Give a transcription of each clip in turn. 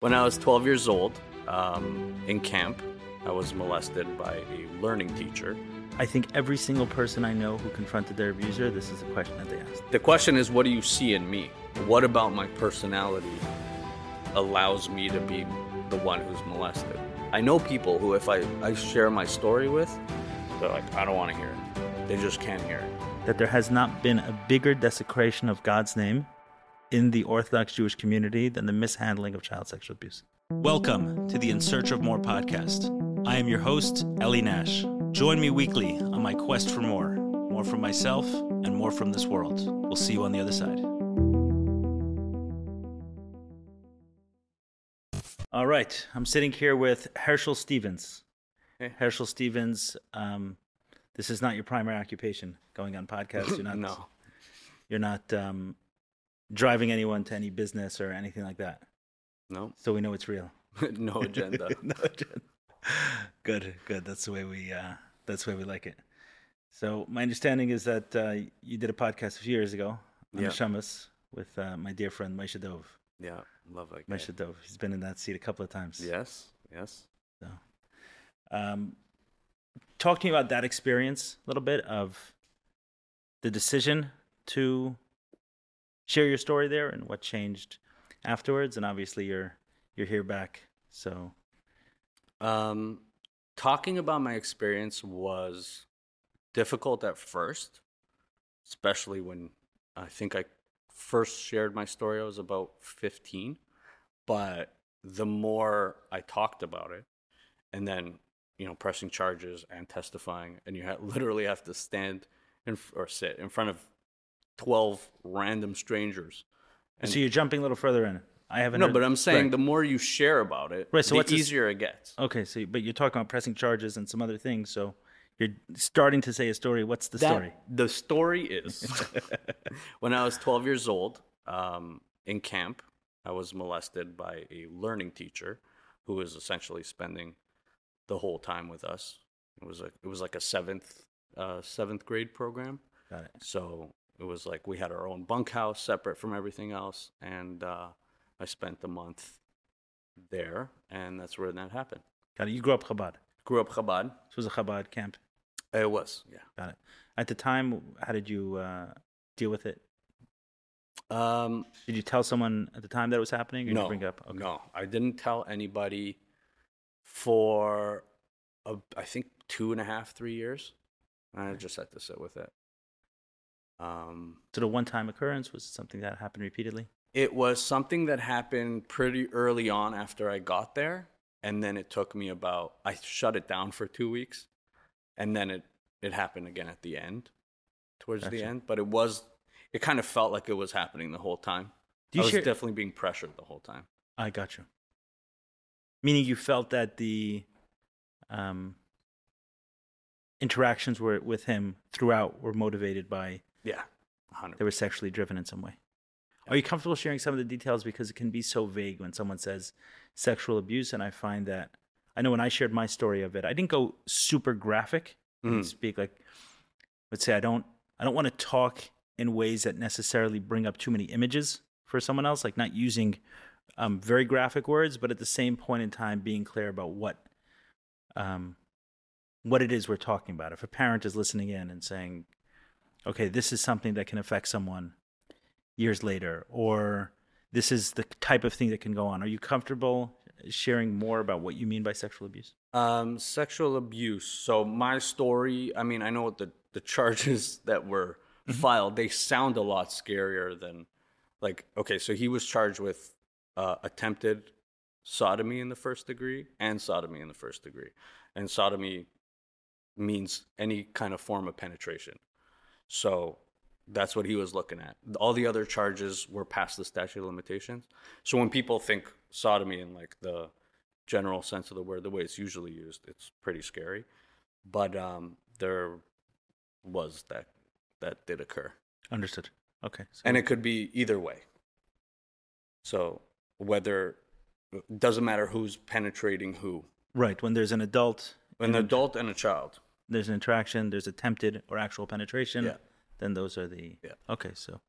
When I was 12 years old, um, in camp, I was molested by a learning teacher. I think every single person I know who confronted their abuser, this is the question that they asked. The question is, what do you see in me? What about my personality allows me to be the one who's molested? I know people who, if I, I share my story with, they're like, I don't want to hear it. They just can't hear it. That there has not been a bigger desecration of God's name in the Orthodox Jewish community than the mishandling of child sexual abuse. Welcome to the In Search of More podcast. I am your host, Eli Nash. Join me weekly on my quest for more more from myself and more from this world. We'll see you on the other side. All right, I'm sitting here with Herschel Stevens. Hey. Herschel Stevens, um, this is not your primary occupation. Going on podcasts, you're not. no. You're not um, driving anyone to any business or anything like that. No. So we know it's real. no agenda. no agenda. Good, good. That's the way we. Uh, that's the way we like it. So my understanding is that uh, you did a podcast a few years ago on Yeah. Shamas with uh, my dear friend Moshe Dove. yeah, love that guy. Moshe Dove. He's been in that seat a couple of times. Yes, yes. So, um, talk to me about that experience a little bit of the decision to share your story there and what changed afterwards. And obviously, you're you're here back. So, Um, talking about my experience was difficult at first, especially when I think I first shared my story. I was about 15. But the more I talked about it, and then, you know, pressing charges and testifying, and you literally have to stand in, or sit in front of 12 random strangers. And so you're jumping a little further in. I haven't. no, heard- but I'm saying Right. the more you share about it, Right, so the what's this- easier it gets. okay. So, but you're talking about pressing charges and some other things. So you're starting to say a story. What's the That- story? The story is when I was 12 years old um, in camp, I was molested by a learning teacher who was essentially spending the whole time with us. It was like it was like a seventh uh, seventh grade program, Got it. so it was like we had our own bunkhouse separate from everything else, and uh, I spent a month there, and that's where that happened. Got it. You grew up Chabad. Grew up Chabad. This was a Chabad camp. It was, yeah. Got it. At the time, how did you uh, deal with it? Um, Did you tell someone at the time that it was happening? Or did you no, bring up? Okay. no, I didn't tell anybody for a, I think two and a half, three years. I just had to sit with it. Um, So the one-time occurrence was it something that happened repeatedly. it was something that happened pretty early on after I got there, and then it took me about I shut it down for two weeks, and then it it happened again at the end, towards the end. But it was it kind of felt like it was happening the whole time. Do I you was share? definitely being pressured the whole time. I got you. Meaning you felt that the um, interactions were with him throughout were motivated by Yeah, hundred. they were sexually driven in some way. Are you comfortable sharing some of the details because it can be so vague when someone says sexual abuse? And I find that I know when I shared my story of it, I didn't go super graphic. Mm. speak like let's say I don't I don't want to talk in ways that necessarily bring up too many images for someone else, like not using um, very graphic words, but at the same point in time being clear about what um, what it is we're talking about. If a parent is listening in and saying, "Okay, this is something that can affect someone years later," or this is the type of thing that can go on, are you comfortable sharing more about what you mean by sexual abuse? Um, sexual abuse. So my story. I mean, I know what the the charges that were filed. They sound a lot scarier than, like, okay. So he was charged with uh, attempted sodomy in the first degree and sodomy in the first degree, and sodomy means any kind of form of penetration. So that's what he was looking at. All the other charges were past the statute of limitations. So when people think sodomy in like the general sense of the word, the way it's usually used, it's pretty scary. But um, there was that that did occur, Understood. Okay. So and it could be either way. So whether it doesn't matter who's penetrating who, right when there's an adult, an adult and a child. There's an interaction, there's attempted or actual penetration. Yeah. Then those are the Yeah. Okay, so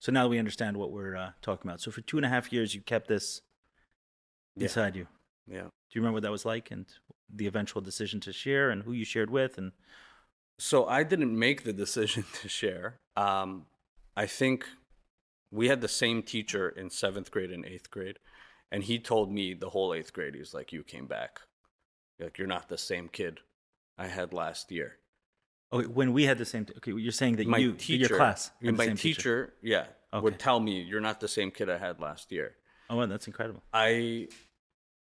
so now we understand what we're uh, talking about. So for two and a half years, you kept this Yeah. inside you. Yeah. Do you remember what that was like and the eventual decision to share and who you shared with and So I didn't make the decision to share. Um, I think we had the same teacher in seventh grade and eighth grade, and he told me the whole eighth grade. He's like, "You came back. Like you're not the same kid I had last year." Oh, when we had the same. T- okay, you're saying that my you, teacher, your class, had my same teacher, yeah, Okay. would tell me, "You're not the same kid I had last year." Oh, wow, that's incredible. I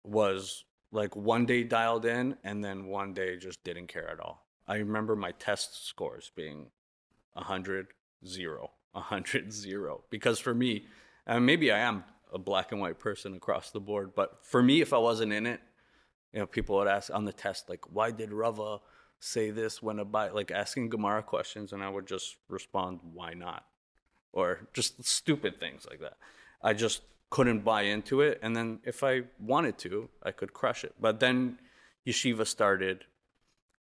was like one day dialed in and then one day just didn't care at all. I remember my test scores being 100, 0, 100, 0. Because for me, and maybe I am a black and white person across the board, but for me, if I wasn't in it, you know, people would ask on the test, like, why did Rava say this when a by like asking Gemara questions? And I would just respond, why not? Or just stupid things like that. I just couldn't buy into it. And then if I wanted to, I could crush it. But then yeshiva started.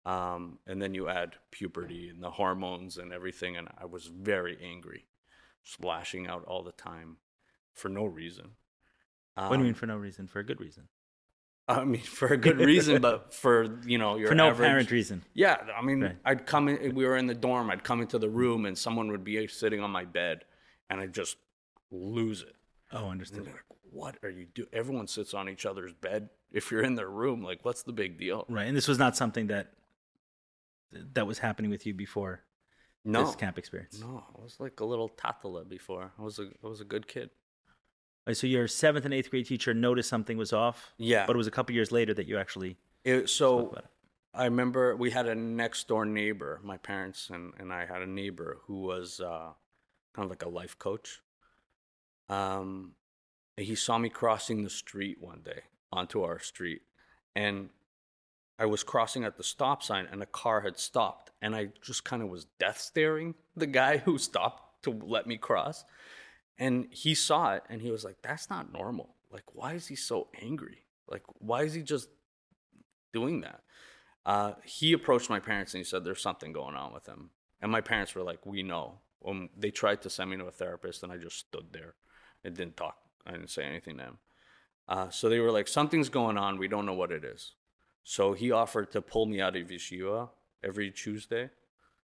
Um, and then you add puberty and the hormones and everything. And I was very angry, just lashing out all the time for no reason. what do you mean Um, for no reason? For a good reason. I mean, for a good reason, but for, you know, your For no average, apparent reason. yeah, I mean, Right. I'd come in. We were in the dorm. I'd come into the room, and someone would be sitting on my bed, and I'd just lose it. Oh, understood. like, "What are you doing?" Everyone sits on each other's bed. If you're in their room, like, what's the big deal? Right, and this was not something that that was happening with you before No, this camp experience. no, I was like a little tatala before. I was a, I was a good kid. So your seventh and eighth grade teacher noticed something was off. Yeah. but it was a couple years later that you actually It, so it. I remember we had a next door neighbor. My parents and, and I had a neighbor who was uh, kind of like a life coach. Um, he saw me crossing the street one day onto our street, and I was crossing at the stop sign, and a car had stopped, and I just kind of was death staring the guy who stopped to let me cross, and he saw it, and he was like, "That's not normal. Like, why is he so angry? Like, why is he just doing that?" Uh, he approached my parents and he said, "There's something going on with him." And my parents were like, "We know." Um, they tried to send me to a therapist, and I just stood there and didn't talk. I didn't say anything to him. Uh, so they were like, "Something's going on. We don't know what it is." So he offered to pull me out of yeshiva every Tuesday,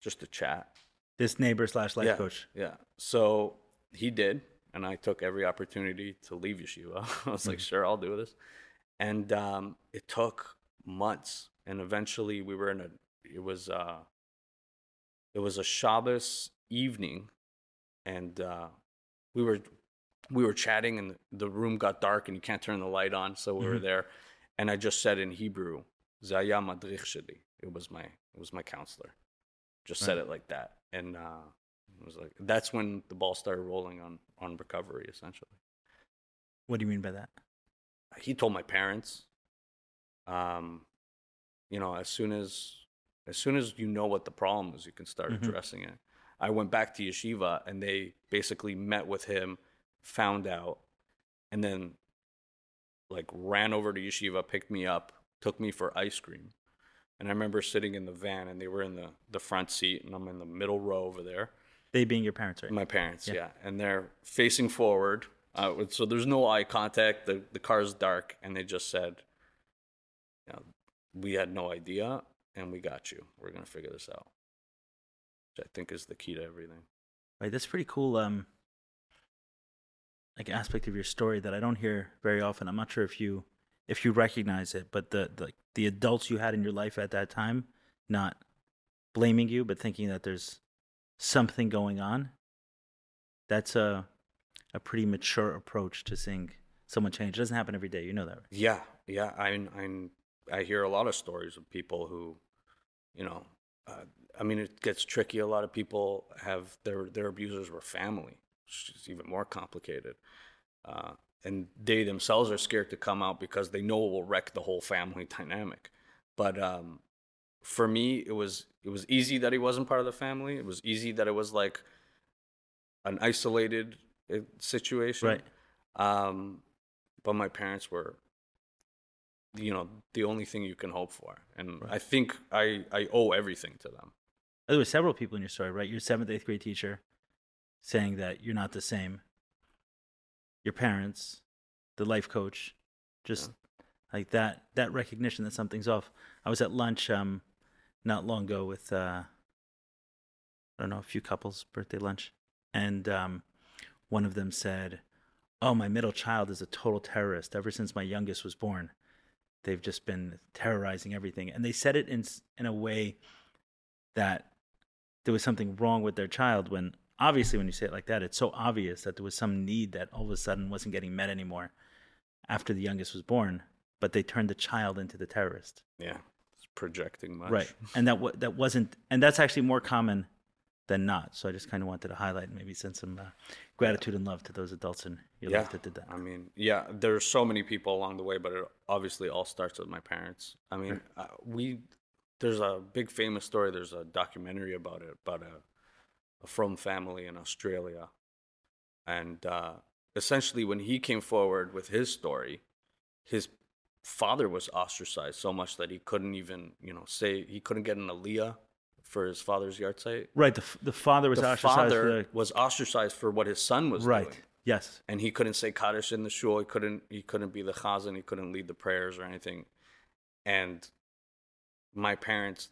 just to chat. this neighbor slash life yeah, coach. Yeah. So he did, and I took every opportunity to leave yeshiva. I was like, sure, I'll do this. And um, it took months, and eventually we were in a. It was uh, it was a Shabbos evening, and uh, we were we were chatting, and the room got dark, and you can't turn the light on, so we were Mhm. there, and I just said in Hebrew, "Zaya madrich sheli." It was my it was my counselor. Just said it like that, and uh, it was like that's when the ball started rolling on on recovery. Essentially, What do you mean by that? he told my parents, um, you know, as soon as as soon as you know what the problem is, you can start Mhm. addressing it. I went back to yeshiva, and they basically met with him, found out, and then like ran over to yeshiva, picked me up, took me for ice cream. And I remember sitting in the van, and they were in the, the front seat, and I'm in the middle row over there. They being your parents, right? My parents, Yeah. yeah. And they're facing forward. Uh, with- so there's no eye contact. The, the car's dark. And they just said, you know, we had no idea, and we got you. We're going to figure this out. Which I think is the key to everything. Right, that's pretty cool. Um, like aspect of your story that I don't hear very often. I'm not sure if you if you recognize it, but the the the adults you had in your life at that time, not blaming you, but thinking that there's something going on. That's a a pretty mature approach to seeing someone change. It doesn't happen every day. You know that, right? Yeah, yeah. I I I hear a lot of stories of people who, you know, uh, I mean, it gets tricky. A lot of people have their their abusers were family, which is even more complicated. Uh, and they themselves are scared to come out because they know it will wreck the whole family dynamic. But um, for me, it was it was easy that he wasn't part of the family. It was easy that it was like an isolated uh, situation. Right. Um, but my parents were, you know, the only thing you can hope for, and Right. I think I I owe everything to them. There were several people in your story, right? Your seventh, eighth grade teacher saying that you're not the same. Your parents, the life coach, Just like that that recognition that something's off. I was at lunch um not long ago with uh I don't know, a few couples birthday lunch and um one of them said, "Oh, my middle child is a total terrorist ever since my youngest was born. They've just been terrorizing everything." And they said it in in a way that there was something wrong with their child when obviously when you say it like that it's so obvious that there was some need that all of a sudden wasn't getting met anymore after the youngest was born but they turned the child into the terrorist Yeah, projecting much. right and that wa that wasn't and that's actually more common than not so i just kind of wanted to highlight and maybe send some uh, gratitude and love to those adults in your Yeah, life that did that I mean, yeah, there's so many people along the way, but it obviously all starts with my parents. I mean, uh, we there's a big famous story. There's a documentary about it about a, a Frum family in Australia, and uh, essentially when he came forward with his story, his father was ostracized so much that he couldn't even you know say he couldn't get an aliyah for his father's yahrzeit. right the, the father was The ostracized father for the, was ostracized for what his son was right doing yes and he couldn't say kaddish in the shul. He couldn't. He couldn't be the chazan. He couldn't lead the prayers or anything. And my parents,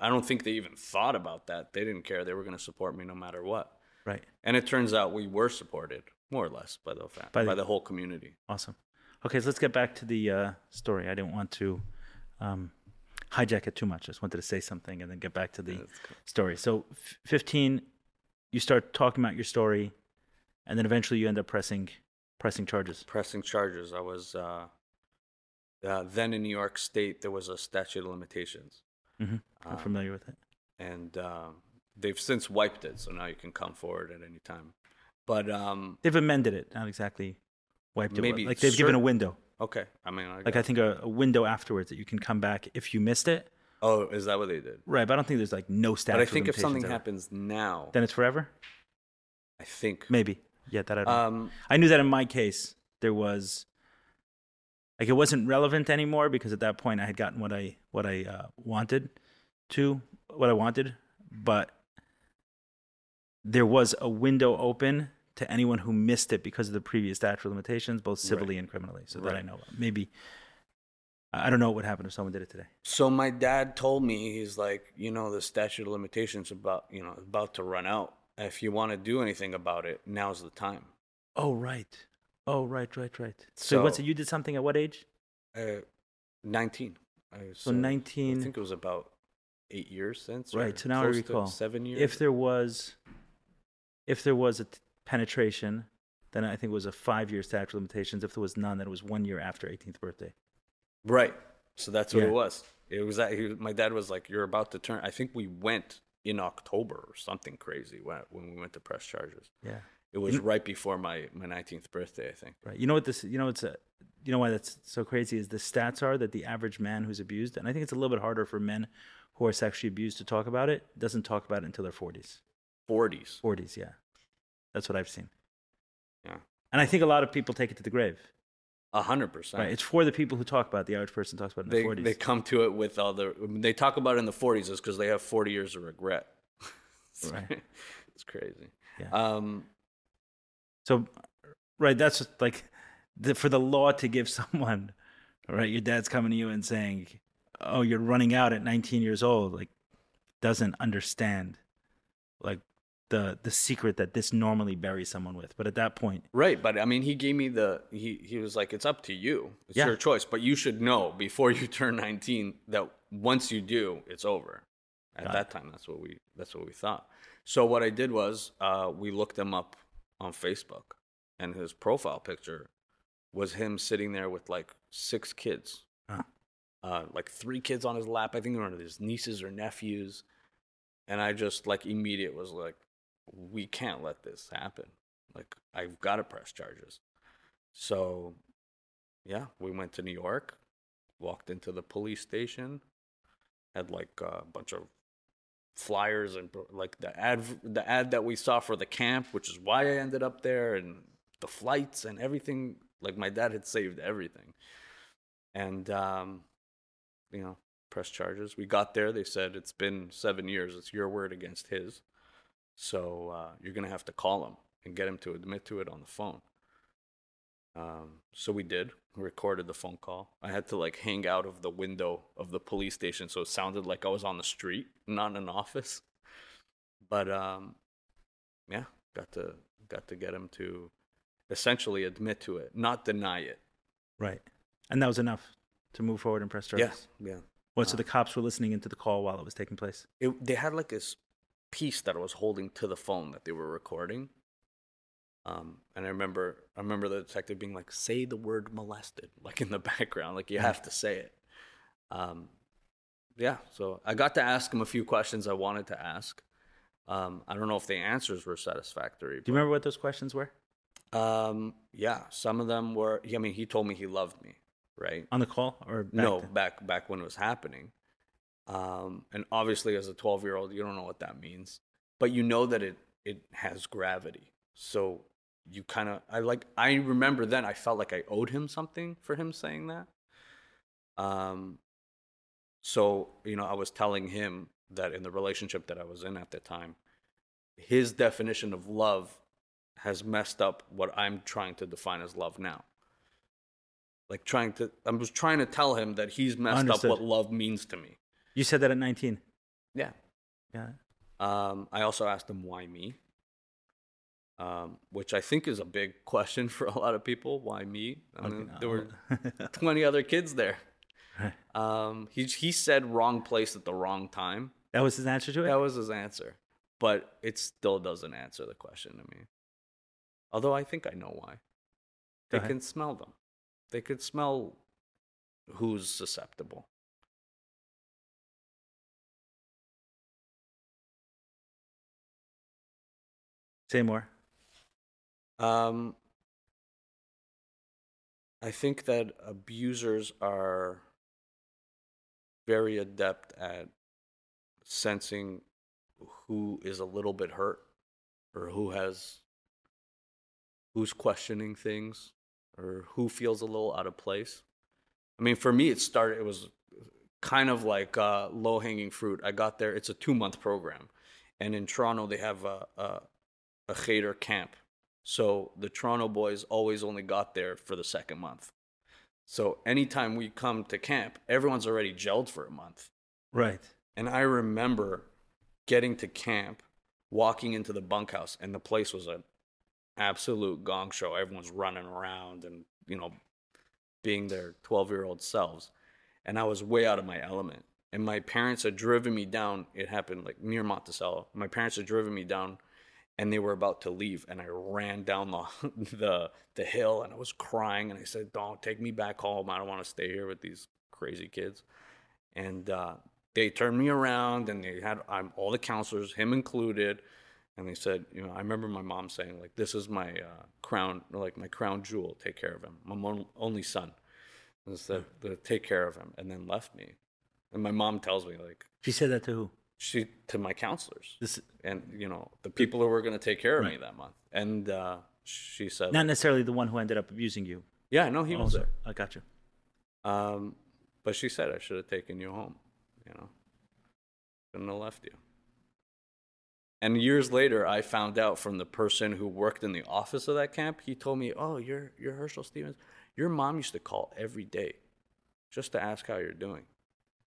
I don't think they even thought about that. They didn't care. They were going to support me no matter what. right And it turns out we were supported more or less by the By by the- the, whole community. Awesome. Okay, so let's get back to the uh, story. I didn't want to um, hijack it too much. I just wanted to say something and then get back to the story. So, f- 15, you start talking about your story, and then eventually you end up pressing pressing charges. Pressing charges. I was uh, uh, then in New York State. There was a statute of limitations, hmm I'm Um, familiar with it. and uh, they've since wiped it. So now you can come forward at any time. But um, They've amended it, not exactly wiped it. maybe like they've given a window. okay. I mean, I Like I think a, a window afterwards that you can come back if you missed it. oh, is that what they did? Right, but I don't think there's like no statute. But I of think if something ever. happens now, then it's forever. I think. Maybe. Yeah, that I don't. know. Um, I knew that in my case there was like it wasn't relevant anymore because at that point I had gotten what I what I uh, wanted to what I wanted, but there was a window open to anyone who missed it because of the previous statute of limitations, both civilly and criminally. So that I know. Maybe I don't know what would happen if someone did it today. so my dad told me he's like, you know, the statute of limitations about you know about to run out. If you want to do anything about it, now's the time. Oh right. Oh right, right, right. So, what's it? You did something at what age? Uh, Nineteen. I, So I think it was about eight years since. Right. So now I recall. seven years. If there was, if there was a t- penetration, then I think it was a five-year statute of limitations. If there was none, then it was one year after 18th birthday. Right. So that's what Yeah. it was. It was that he, my dad was like, "You're about to turn." I think we went in October or something crazy when when we went to press charges. Yeah. It was right before my my 19th birthday, I think. Right. You know what this? You know it's a. Uh, you know why that's so crazy is the stats are that the average man who's abused, and I think it's a little bit harder for men who are sexually abused to talk about it. Doesn't talk about it until their 40s. 40s. 40s, yeah. That's what I've seen. Yeah. And I think a lot of people take it to the grave. A hundred percent. Right. It's for the people who talk about it. The average person talks about it in They the 40s. they come to it with all the they talk about it in the 40s is because they have 40 years of regret. It's- Right. it's crazy. Yeah. Um, So, right, that's like the, for the law to give someone, right, your dad's coming to you and saying, "Oh, you're running out at 19 years old," like doesn't understand, like the the secret that this normally buries someone with. But at that point, right, but I mean, he gave me the he he was like, "It's up to you. It's Yeah. your choice, but you should know before you turn 19 that once you do, it's over." At Got that time, that's what we that's what we thought. So what I did was uh, we looked him up on Facebook, and his profile picture was him sitting there with like six kids. Huh. uh, like three kids on his lap. I think they were his nieces or nephews. And I just like immediate was like, we can't let this happen. Like I've got to press charges. So, yeah, we went to New York, walked into the police station, had like a bunch of flyers and like the ad the ad that we saw for the camp, which is why I ended up there, and the flights and everything. Like my dad had saved everything, and um, you know, press charges. We got there. They said it's been seven years. It's your word against his. So uh, you're gonna have to call him and get him to admit to it on the phone. Um, so we did. We recorded the phone call. I had to like hang out of the window of the police station, so it sounded like I was on the street, not in an office. But um, yeah, got to got to get him to essentially admit to it, not deny it. Right. And that was enough to move forward and press charges. Yeah, yeah. What? So the cops were listening into the call while it was taking place. It, they had like this piece that I was holding to the phone that they were recording. Um, and I remember, I remember the detective being like, "Say the word molested," like in the background, like you have to say it. Um, yeah, so I got to ask him a few questions I wanted to ask. Um, I don't know if the answers were satisfactory. Do you remember what those questions were Um, yeah, some of them were. I mean, he told me he loved me, right? on the call or back no, then? back back when it was happening. Um, and obviously, as a twelve year old, you don't know what that means, but you know that it it has gravity. So you kind of, I like, I remember then I felt like I owed him something for him saying that. Um, so you know, I was telling him that in the relationship that I was in at the time, his definition of love has messed up what I'm trying to define as love now. Like trying to, I was trying to tell him that he's messed Understood. up what love means to me. You said that at 19. Yeah. Yeah. Um, I also asked him why me, um, which I think is a big question for a lot of people. Why me? I mean, there were 20 other kids there. Um, he he said wrong place at the wrong time. that was his answer to it. That was his answer, but it still doesn't answer the question to me. Although I think I know why. Go They ahead. can smell them. They could smell who's susceptible. Say more. Um, I think that abusers are very adept at sensing who is a little bit hurt or who has who's questioning things or who feels a little out of place. I mean, for me, it started, it was kind of like uh, low hanging fruit. I got there, it's a two month program. And in Toronto, they have a, a, a Cheder camp. So the Toronto boys always only got there for the second month. So anytime we come to camp, everyone's already gelled for a month. Right. And I remember getting to camp, walking into the bunkhouse, and the place was an absolute gong show. Everyone's running around and, you know, being their 12 year old selves. And I was way out of my element. And my parents had driven me down. It happened like near Monticello. My parents had driven me down and they were about to leave and I ran down the the the hill and I was crying and I said, "Don't take me back home. I don't want to stay here with these crazy kids." And uh, they turned me around and they had all the counselors, him included, and they said, you know, I remember my mom saying like, "This is my uh, crown, like my crown jewel. Take care of him. My only son." And said, "To "Take care of him," and then left me. And my mom tells me like She said that to who? She to my counselors This and you know the people who were going to take care of me that month. And uh, she said, not necessarily the one who ended up abusing you. "Yeah, no, he was there." I got you. Um, but she said I should have taken you home. You know, shouldn't have left you. And years later, I found out from the person who worked in the office of that camp. He told me, "Oh, you're you're Herschel Stevens. Your mom used to call every day, just to ask how you're doing."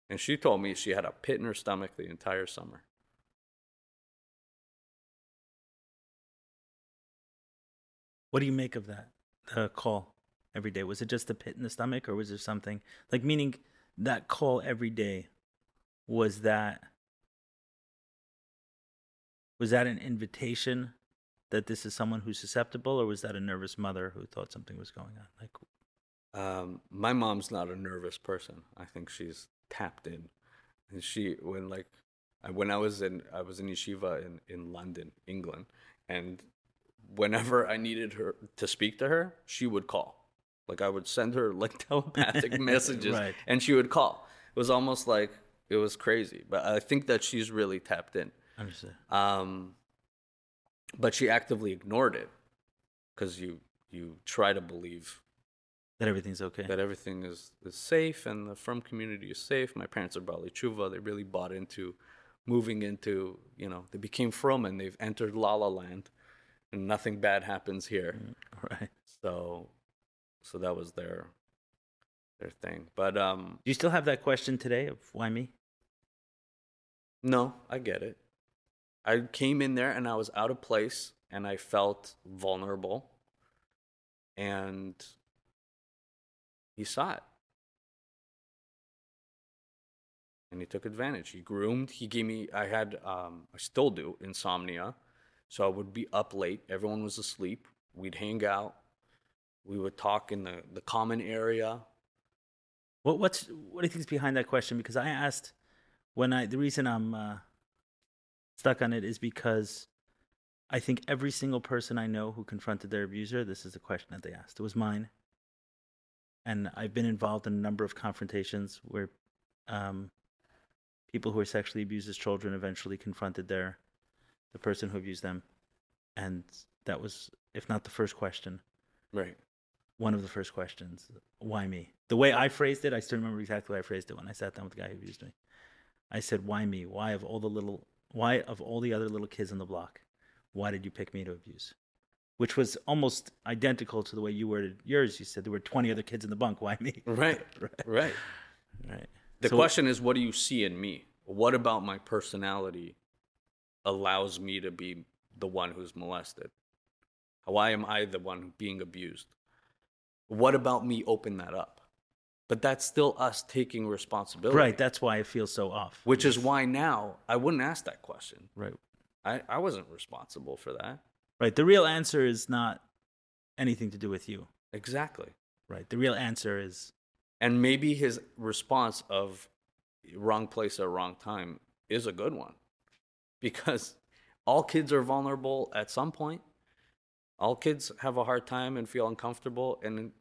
And she told me she had a pit in her stomach the entire summer. What do you make of that uh, call every day? Was it just a pit in the stomach, or was there something like meaning that call every day? Was that was that an invitation that this is someone who's susceptible, or was that a nervous mother who thought something was going on? Like, Um, my mom's not a nervous person. I think she's tapped in, and she when like when I was in I was in yeshiva in in London, England, and whenever I needed her to speak to her, she would call. Like I would send her like telepathic messages, Right. and she would call. It was almost like it was crazy, but I think that she's really tapped in. understood? Um, but she actively ignored it because you you try to believe That everything's okay. that everything is, is safe and the Frum community is safe. My parents are Baalei Teshuva. They really bought into moving into, you know, they became Frum and they've entered La La Land and nothing bad happens here. right. So so that was their their thing. But um, Do you still have that question today of why me? no, I get it. I came in there and I was out of place and I felt vulnerable, and he saw it. and he took advantage. He groomed. He gave me. I had. Um, I still do insomnia, so I would be up late. Everyone was asleep. We'd hang out. We would talk in the the common area. What what's what do you think is behind that question? Because I asked when I the reason I'm uh, stuck on it is because I think every single person I know who confronted their abuser, this is the question that they asked. It was mine, and I've been involved in a number of confrontations where um, people who were sexually abused as children eventually confronted their the person who abused them, and that was, if not the first question, Right. one of the first questions. Why me? The way I phrased it, I still remember exactly how I phrased it when I sat down with the guy who abused me. I said, "Why me? Why of all the little, why of all the other little kids on the block, why did you pick me to abuse?" Which was almost identical to the way you worded yours. You said there were twenty other kids in the bunk. Why me? Right. Right. Right. right. The So- question is, what do you see in me? What about my personality allows me to be the one who's molested? Why am I the one being abused? What about me open that up? But that's still us taking responsibility. Right. That's why it feels so off. Which is why now I wouldn't ask that question. right. I, I wasn't responsible for that. Right. The real answer is not anything to do with you. Exactly. Right. The real answer is And maybe his response of wrong place at wrong time is a good one because all kids are vulnerable at some point. All kids have a hard time and feel uncomfortable. And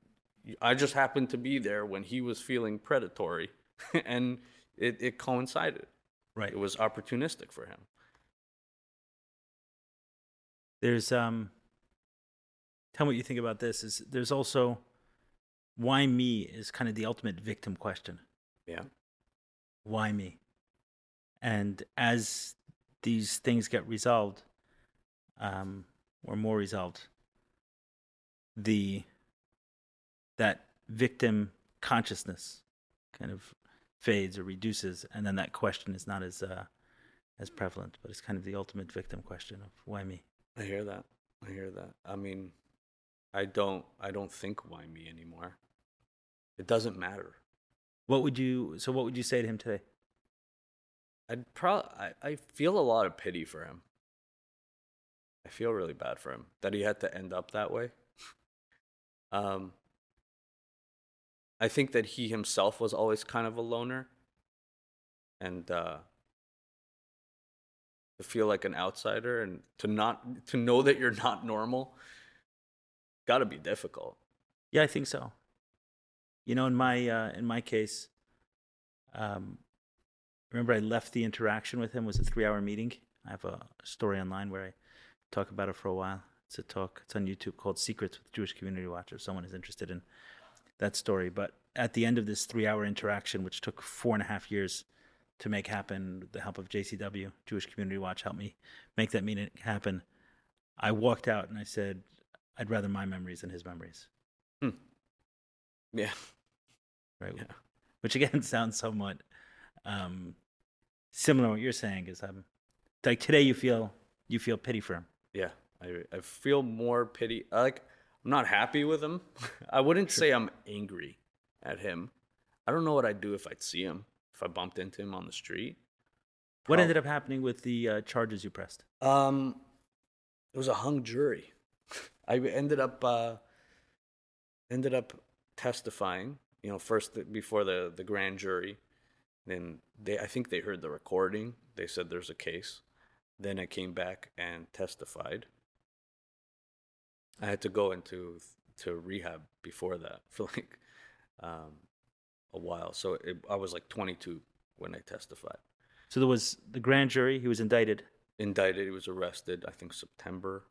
I just happened to be there when he was feeling predatory and it, it coincided. right. It was opportunistic for him. There's um tell me what you think about this is there's also why me is kind of the ultimate victim question. Yeah. why me? And as these things get resolved um or more resolved the that victim consciousness kind of fades or reduces and then that question is not as uh as prevalent but it's kind of the ultimate victim question of why me I hear that. I hear that. I mean, I don't I don't think why me anymore. It doesn't matter. What would you? So, what would you say to him today? I'd probably I, I feel a lot of pity for him. I feel really bad for him that he had to end up that way. um I think that he himself was always kind of a loner and uh to feel like an outsider and to not to know that you're not normal got to be difficult. Yeah, I think so. You know, in my uh, in my case, um, remember I left the interaction with him it was a three hour meeting. I have a story online where I talk about it for a while. It's a talk. It's on YouTube called "Secrets with Jewish Community Watch." If someone is interested in that story, but at the end of this three hour interaction, which took four and a half years to make happen, with the help of JCW, Jewish Community Watch, helped me make that meeting happen. I walked out and I said, "I'd rather my memories than his memories." Yeah. right? Yeah. Which again sounds somewhat um, similar to what you're saying. Is um, like today you feel you feel pity for him. Yeah, I I feel more pity. Like I'm not happy with him. I wouldn't say I'm angry at him. I don't know what I'd do if I'd see him. If I bumped into him on the street. What ended up happening with the uh, charges you pressed? Um, it was a hung jury. I ended up uh, ended up testifying. You know, first before the the grand jury. Then they, I think they heard the recording. They said there's a case. Then I came back and testified. I had to go into to rehab before that for like um, a while. So it, I was like 22 when I testified. So there was the grand jury. He was indicted. indicted. He was arrested, I think September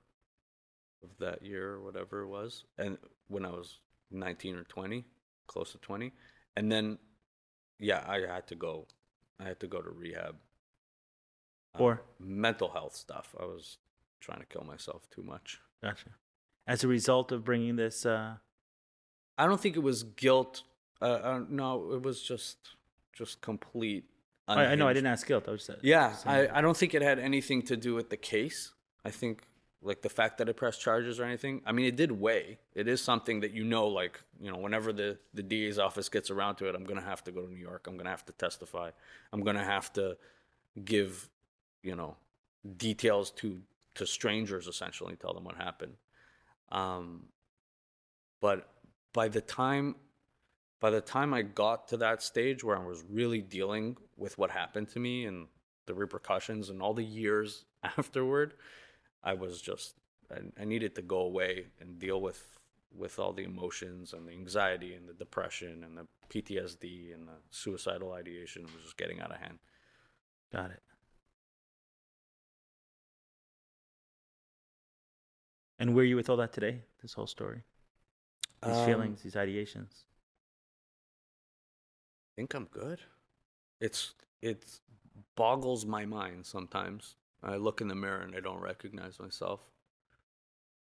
of that year or whatever it was. And when I was 19 or 20, close to 20. And then, yeah, I had to go. I had to go to rehab. Uh, For? mental health stuff. I was trying to kill myself too much. Gotcha. As a result of bringing this uh, I don't think it was guilt. Uh, uh, no, it was just just complete. I, I know I didn't ask guilt. I was uh, Yeah, saying- I, I don't think it had anything to do with the case. I think like the fact that it pressed charges or anything. I mean, it did weigh. It is something that you know, like you know, whenever the the DA's office gets around to it, I'm gonna have to go to New York. I'm gonna have to testify. I'm gonna have to give, you know, details to to strangers essentially, tell them what happened. Um, but by the time by the time I got to that stage where I was really dealing with what happened to me and the repercussions and all the years afterward, I was just I, I needed to go away and deal with with all the emotions and the anxiety and the depression and the PTSD and the suicidal ideation was just getting out of hand. Got it. And where are you with all that today? This whole story, these Um, feelings, these ideations. Think I'm good. It's it boggles my mind sometimes. I look in the mirror and I don't recognize myself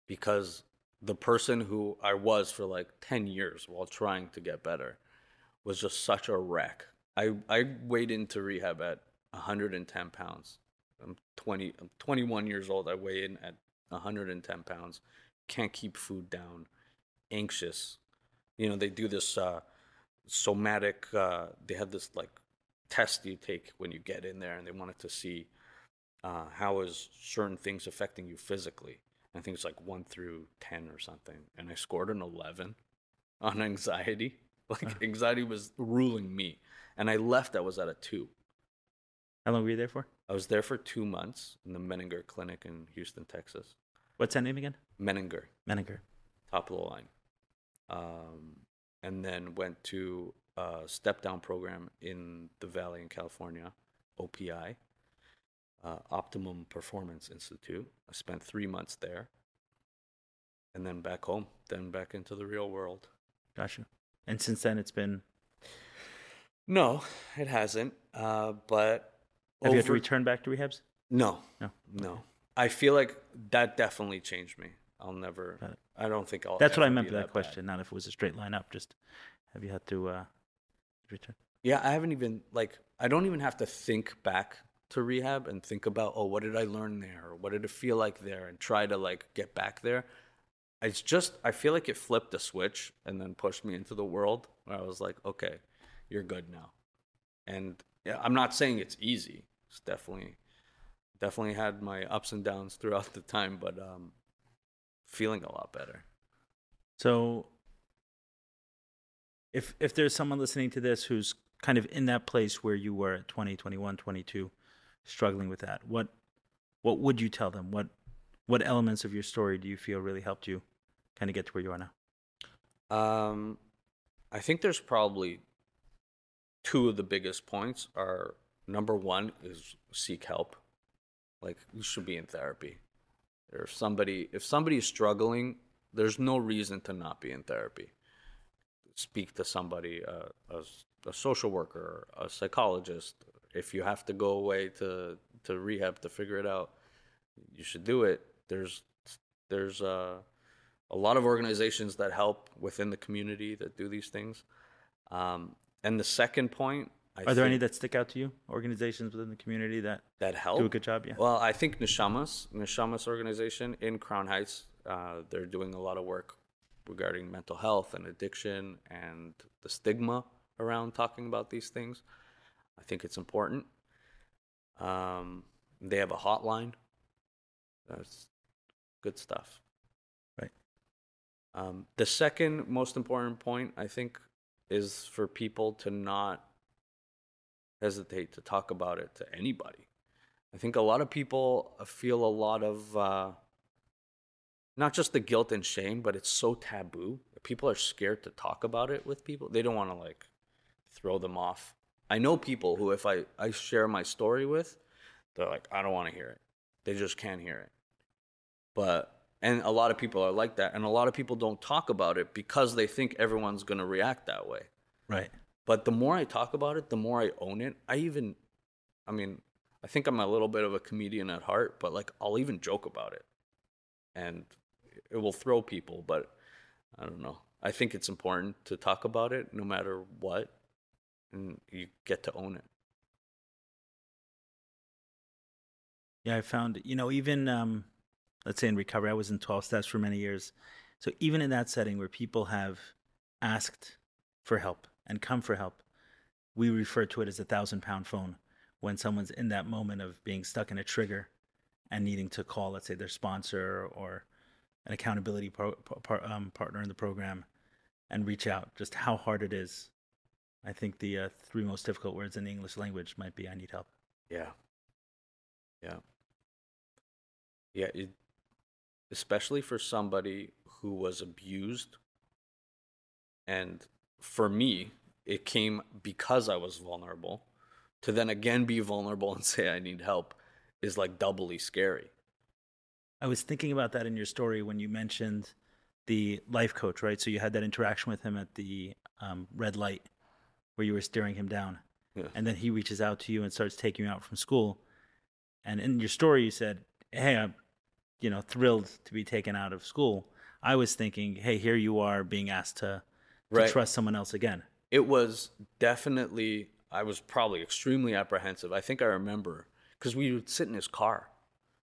because the person who I was for like 10 years while trying to get better was just such a wreck. I I weighed into rehab at 110 pounds. I'm 20 I'm 21 years old. I weigh in at 110 pounds. Can't keep food down. Anxious. You know, they do this uh somatic uh, they had this like test you take when you get in there and they wanted to see uh, how is certain things affecting you physically i think it's like 1 through 10 or something and i scored an 11 on anxiety like anxiety was ruling me and i left i was at a 2 How long were you there for? i was there for two months in the Menninger clinic in houston texas What's that name again? meninger Menninger. top of the line. Um, and then went to a step down program in the Valley in California, OPI, uh, Optimum Performance Institute. I spent three months there. And then back home, then back into the real world. Gotcha. And since then, it's been. No, it hasn't. Uh, but Have you had to return back to rehabs? No, No. no. I feel like that definitely changed me. I'll never. Got it. I don't think I'll. That's what I meant by that bad. question. Not if it was a straight line up. Just have you had to uh, return? Yeah, I haven't even like I don't even have to think back to rehab and think about oh what did I learn there or what did it feel like there and try to like get back there. It's just I feel like it flipped a switch and then pushed me into the world where I was like, okay, you're good now. And yeah, I'm not saying it's easy. It's definitely definitely had my ups and downs throughout the time, but um feeling a lot better. So, if if there's someone listening to this who's kind of in that place where you were at 20, 21, 22, struggling with that, what what would you tell them? What what elements of your story do you feel really helped you kind of get to where you are now? Um, I think there's probably two of the biggest points are number one is seek help. Like you should be in therapy. Or if somebody if somebody is struggling, there's no reason to not be in therapy. Speak to somebody, uh, a, a social worker, a psychologist. If you have to go away to to rehab to figure it out, you should do it. There's there's uh, a lot of organizations that help within the community that do these things. Um, and the second point, I Are there any that stick out to you? Organizations within the community that that help do a good job? Yeah. Well, I think Nishamas, Nishamas organization in Crown Heights, uh, they're doing a lot of work regarding mental health and addiction and the stigma around talking about these things. I think it's important. Um, they have a hotline. That's good stuff. Right. Um, the second most important point, I think, is for people to not hesitate to talk about it to anybody. I think a lot of people feel a lot of uh, not just the guilt and shame, but it's so taboo. People are scared to talk about it with people. They don't want to like throw them off. I know people who, if I, I share my story with, they're like, I don't want to hear it. They just can't hear it. But, and a lot of people are like that. And a lot of people don't talk about it because they think everyone's going to react that way. right. But the more I talk about it, the more I own it. I even, I mean, I think I'm a little bit of a comedian at heart, but like I'll even joke about it. And it will throw people, but I don't know. I think it's important to talk about it no matter what, and you get to own it. Yeah, I found, you know, even um, let's say in recovery, I was in 12 steps for many years. So even in that setting where people have asked for help and come for help, we refer to it as a thousand pound phone when someone's in that moment of being stuck in a trigger and needing to call, let's say, their sponsor or an accountability pro- par- um, partner in the program and reach out, just how hard it is. I think the uh, three most difficult words in the English language might be I need help. Yeah. Yeah. Yeah, it, especially for somebody who was abused. And for me, it came because I was vulnerable. To then again be vulnerable and say I need help is like doubly scary. I was thinking about that in your story when you mentioned the life coach, right? So you had that interaction with him at the um, red light where you were steering him down. Yeah. And then he reaches out to you and starts taking you out from school. And in your story, you said, Hey, I'm, you know, thrilled to be taken out of school. I was thinking, Hey, here you are being asked to, to trust someone else again. it was definitely i was probably extremely apprehensive. I think i remember because we would sit in his car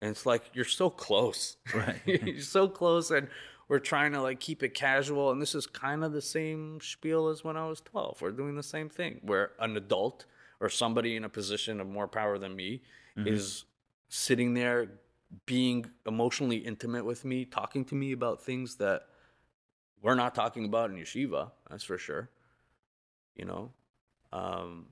and it's like you're so close. Right. you're so close and we're trying to like keep it casual and this is kind of the same spiel as when i was 12 we're doing the same thing where an adult or somebody in a position of more power than me mm-hmm. is sitting there being emotionally intimate with me talking to me about things that we're not talking about in yeshiva that's for sure you know um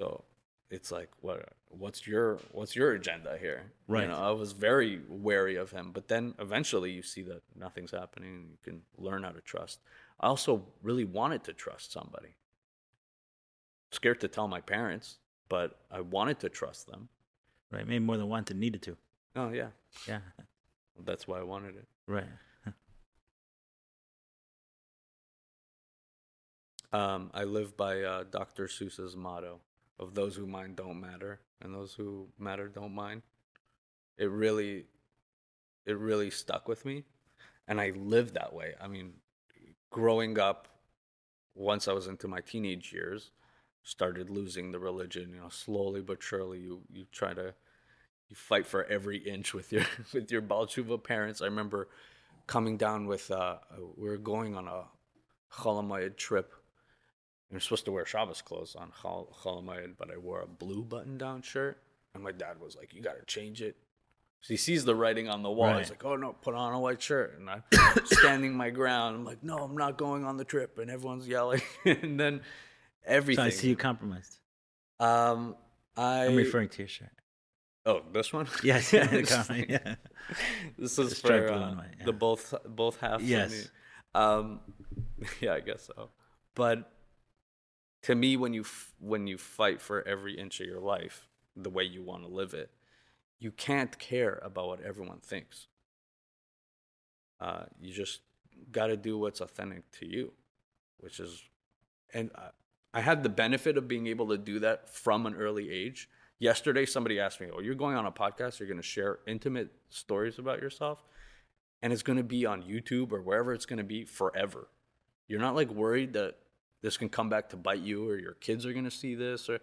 so it's like what what's your what's your agenda here Right. you know i was very wary of him but then eventually you see that nothing's happening and you can learn how to trust i also really wanted to trust somebody scared to tell my parents but i wanted to trust them Right. Maybe more than wanted, needed to. oh yeah Yeah. that's why i wanted it Right. Um, I live by uh, Dr. Seuss's motto of those who mind don't matter and those who matter don't mind. It really, it really stuck with me, and I lived that way. I mean, growing up, once I was into my teenage years, started losing the religion. You know, slowly but surely, you you try to, you fight for every inch with your with your Baal Teshuva parents. I remember coming down with, uh, we were going on a Chol Hamoed trip. You're supposed to wear Shabbos clothes on Chol- Cholamayid, but I wore a blue button-down shirt, and my dad was like, "You got to change it." So he sees the writing on the wall. Right. He's like, "Oh no, put on a white shirt." And I'm standing my ground. I'm like, "No, I'm not going on the trip." And everyone's yelling, and then So everything. I see you compromised. Um, I. I'm referring to your shirt. Oh, this one. Yes. yeah. comment, yeah. this is The for uh, yeah. the both both halves. of Yes. me. Um, yeah, I guess so. But to me, when you f- when you fight for every inch of your life the way you want to live it, you can't care about what everyone thinks. Uh, you just got to do what's authentic to you, which is, and I, I had the benefit of being able to do that from an early age. Yesterday, somebody asked me, "Oh, you're going on a podcast? You're going to share intimate stories about yourself, and it's going to be on YouTube or wherever it's going to be forever. You're not like worried that this can come back to bite you or your kids are going to see this or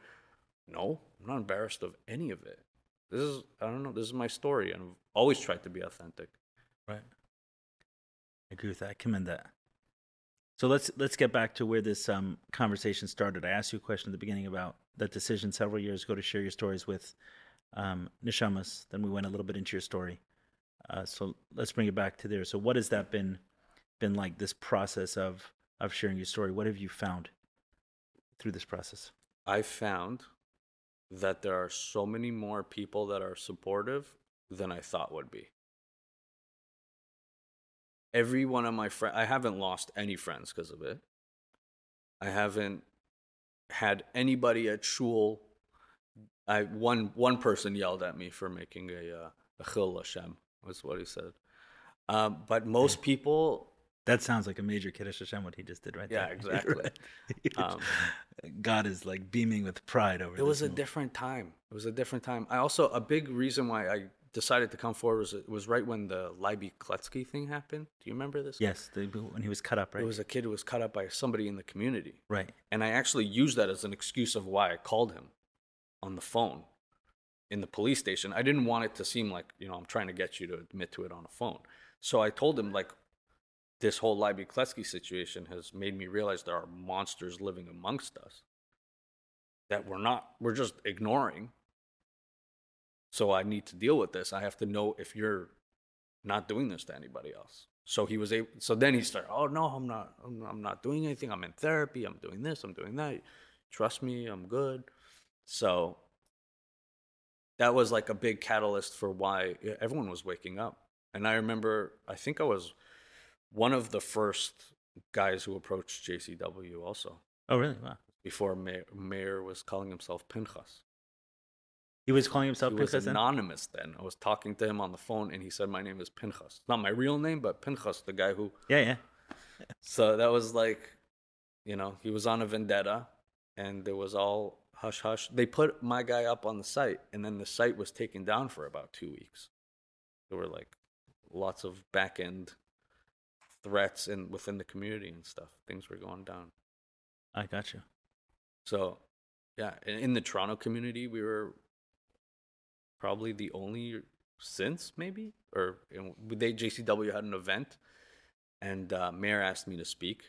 no, I'm not embarrassed of any of it. This is I don't know. This is my story, and I've always tried to be authentic. Right. I agree with that. I commend that. So let's let's get back to where this um, conversation started. I asked you a question at the beginning about that decision several years ago to share your stories with um, Nishamas. Then we went a little bit into your story. Uh, so let's bring it back to there. So what has that been been like? This process of of sharing your story. What have you found through this process? I found that there are so many more people that are supportive than I thought would be. Every one of my friends, I haven't lost any friends because of it. I haven't had anybody at shul. I one one person yelled at me for making a uh, a chilul Hashem was what he said. Um, but most people, That sounds like a major Kiddush Hashem what he just did right Yeah, there. Yeah, exactly. Right. Um, God is like beaming with pride over it was a move. different time. It was a different time. I also a big reason why I decided to come forward was it was right when the Leiby Kletzky thing happened. Do you remember this? Yes, the, when he was cut up, right? It was a kid who was cut up by somebody in the community. right. And I actually used that as an excuse of why I called him on the phone in the police station. I didn't want it to seem like, you know, I'm trying to get you to admit to it on the phone. So I told him, like, this whole Leiby Kletzky situation has made me realize there are monsters living amongst us that we're not, we're just ignoring. So I need to deal with this. I have to know if you're not doing this to anybody else. So he was able. So then he started. Oh no, I'm not. I'm, I'm not doing anything. I'm in therapy. I'm doing this. I'm doing that. Trust me, I'm good. So that was like a big catalyst for why everyone was waking up. And I remember, I think I was one of the first guys who approached JCW also Oh, really? Wow. before Meyer, Meyer was calling himself Pinchas. He was calling himself He Pinchas then? anonymous then. I was talking to him on the phone and he said, My name is Pinchas. Not my real name, but Pinchas, the guy who. Yeah, yeah. So that was like, you know, he was on a vendetta and there was all hush hush. They put my guy up on the site and then the site was taken down for about two weeks. There were like lots of back end threats in within the community and stuff. Things were going down. I got you. So, yeah, in, in the Toronto community, we were probably the only since maybe or they JCW had an event, and uh, Meyer asked me to speak,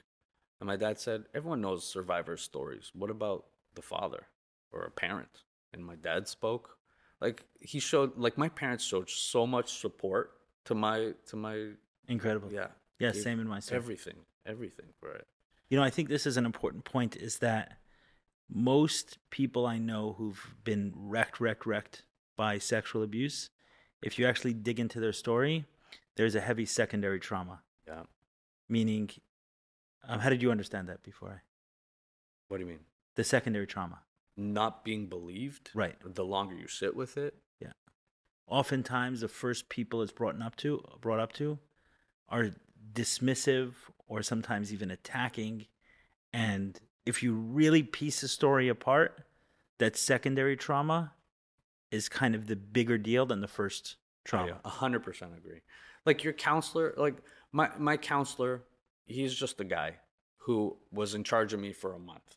and my dad said, "Everyone knows survivor stories. What about the father or a parent?" And my dad spoke. Like he showed, like my parents showed so much support to my to my Incredible. yeah Yeah, gave same in my story. everything everything for it. You know, I think this is an important point is that most people I know who've been wrecked, wrecked, wrecked by sexual abuse, if you actually dig into their story, there's a heavy secondary trauma. Yeah. Meaning, um, how did you understand that before? What do you mean? the secondary trauma. Not being believed. Right. The longer you sit with it. Yeah. Oftentimes, the first people it's brought up to, brought up to, are dismissive or sometimes even attacking. And if you really piece the story apart, that secondary trauma is kind of the bigger deal than the first oh, trauma. A hundred percent agree. Like your counselor, like my my counselor, he's just a guy who was in charge of me for a month.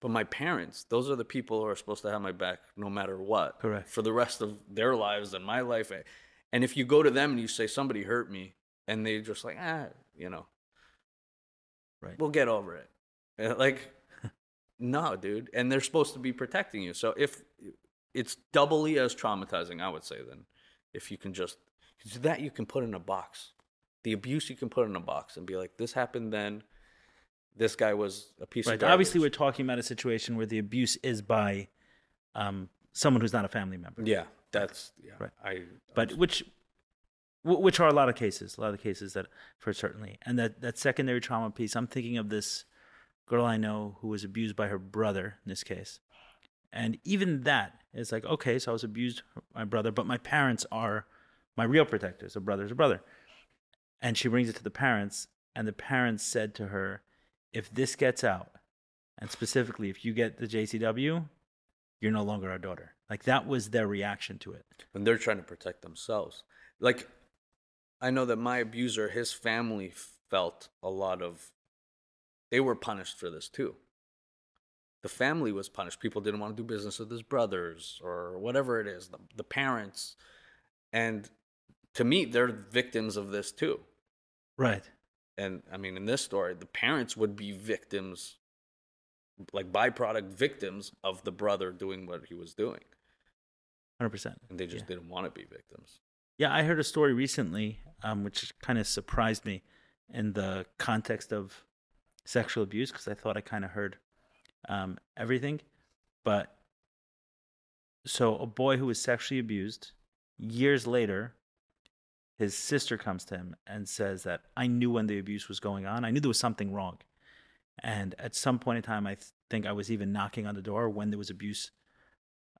But my parents, those are the people who are supposed to have my back no matter what. Correct. For the rest of their lives and my life. And if you go to them and you say somebody hurt me, and they just like, ah, you know, Right. we'll get over it. And, Like, no, dude. And they're supposed to be protecting you. So if it's doubly as traumatizing, I would say, then if you can just 'cause that you can put in a box. The abuse you can put in a box and be like, this happened then. This guy was a piece Right. of garbage. Obviously, we're talking about a situation where the abuse is by um, someone who's not a family member. yeah, that's yeah. Right. I but which wh- which are a lot of cases a lot of cases that for certainly and that that secondary trauma piece i'm thinking of this girl i know who was abused by her brother in this case. And even that is like okay so i was abused by my brother but my parents are my real protectors a brother's a brother. And she brings it to the parents and the parents said to her if this gets out and specifically if you get the jcw you're no longer our daughter. Like that was their reaction to it. And they're trying to protect themselves. Like, I know that my abuser, his family felt a lot of, they were punished for this too. The family was punished. People didn't want to do business with his brothers or whatever it is, the, the parents. And to me, they're victims of this too. right And I mean, in this story, the parents would be victims, like byproduct victims of the brother doing what he was doing. Hundred percent. And they just Yeah. didn't want to be victims. Yeah, I heard a story recently, um, which kind of surprised me in the context of sexual abuse because I thought I kind of heard um, everything. But so a boy who was sexually abused years later, his sister comes to him and says that I knew when the abuse was going on. I knew there was something wrong. And at some point in time, I th- think I was even knocking on the door when there was abuse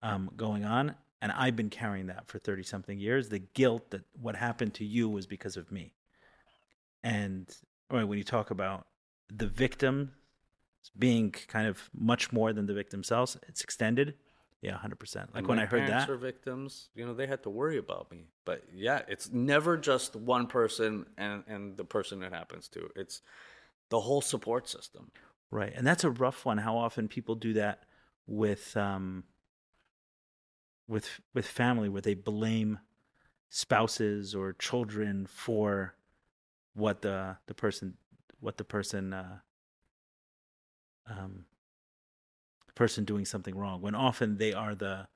um, going on. And I've been carrying that for 30 something years the guilt that what happened to you was because of me. And right, when you talk about the victim being kind of much more than the victim themselves, it's extended. Yeah, hundred percent. Like And when I heard that, were victims, you know, they had to worry about me. But yeah, it's never just one person and and the person it happens to. It's the whole support system. right? And that's a rough one. How often people do that with um with with family, where they blame spouses or children for what the the person what the person uh, um person doing something wrong when often they are the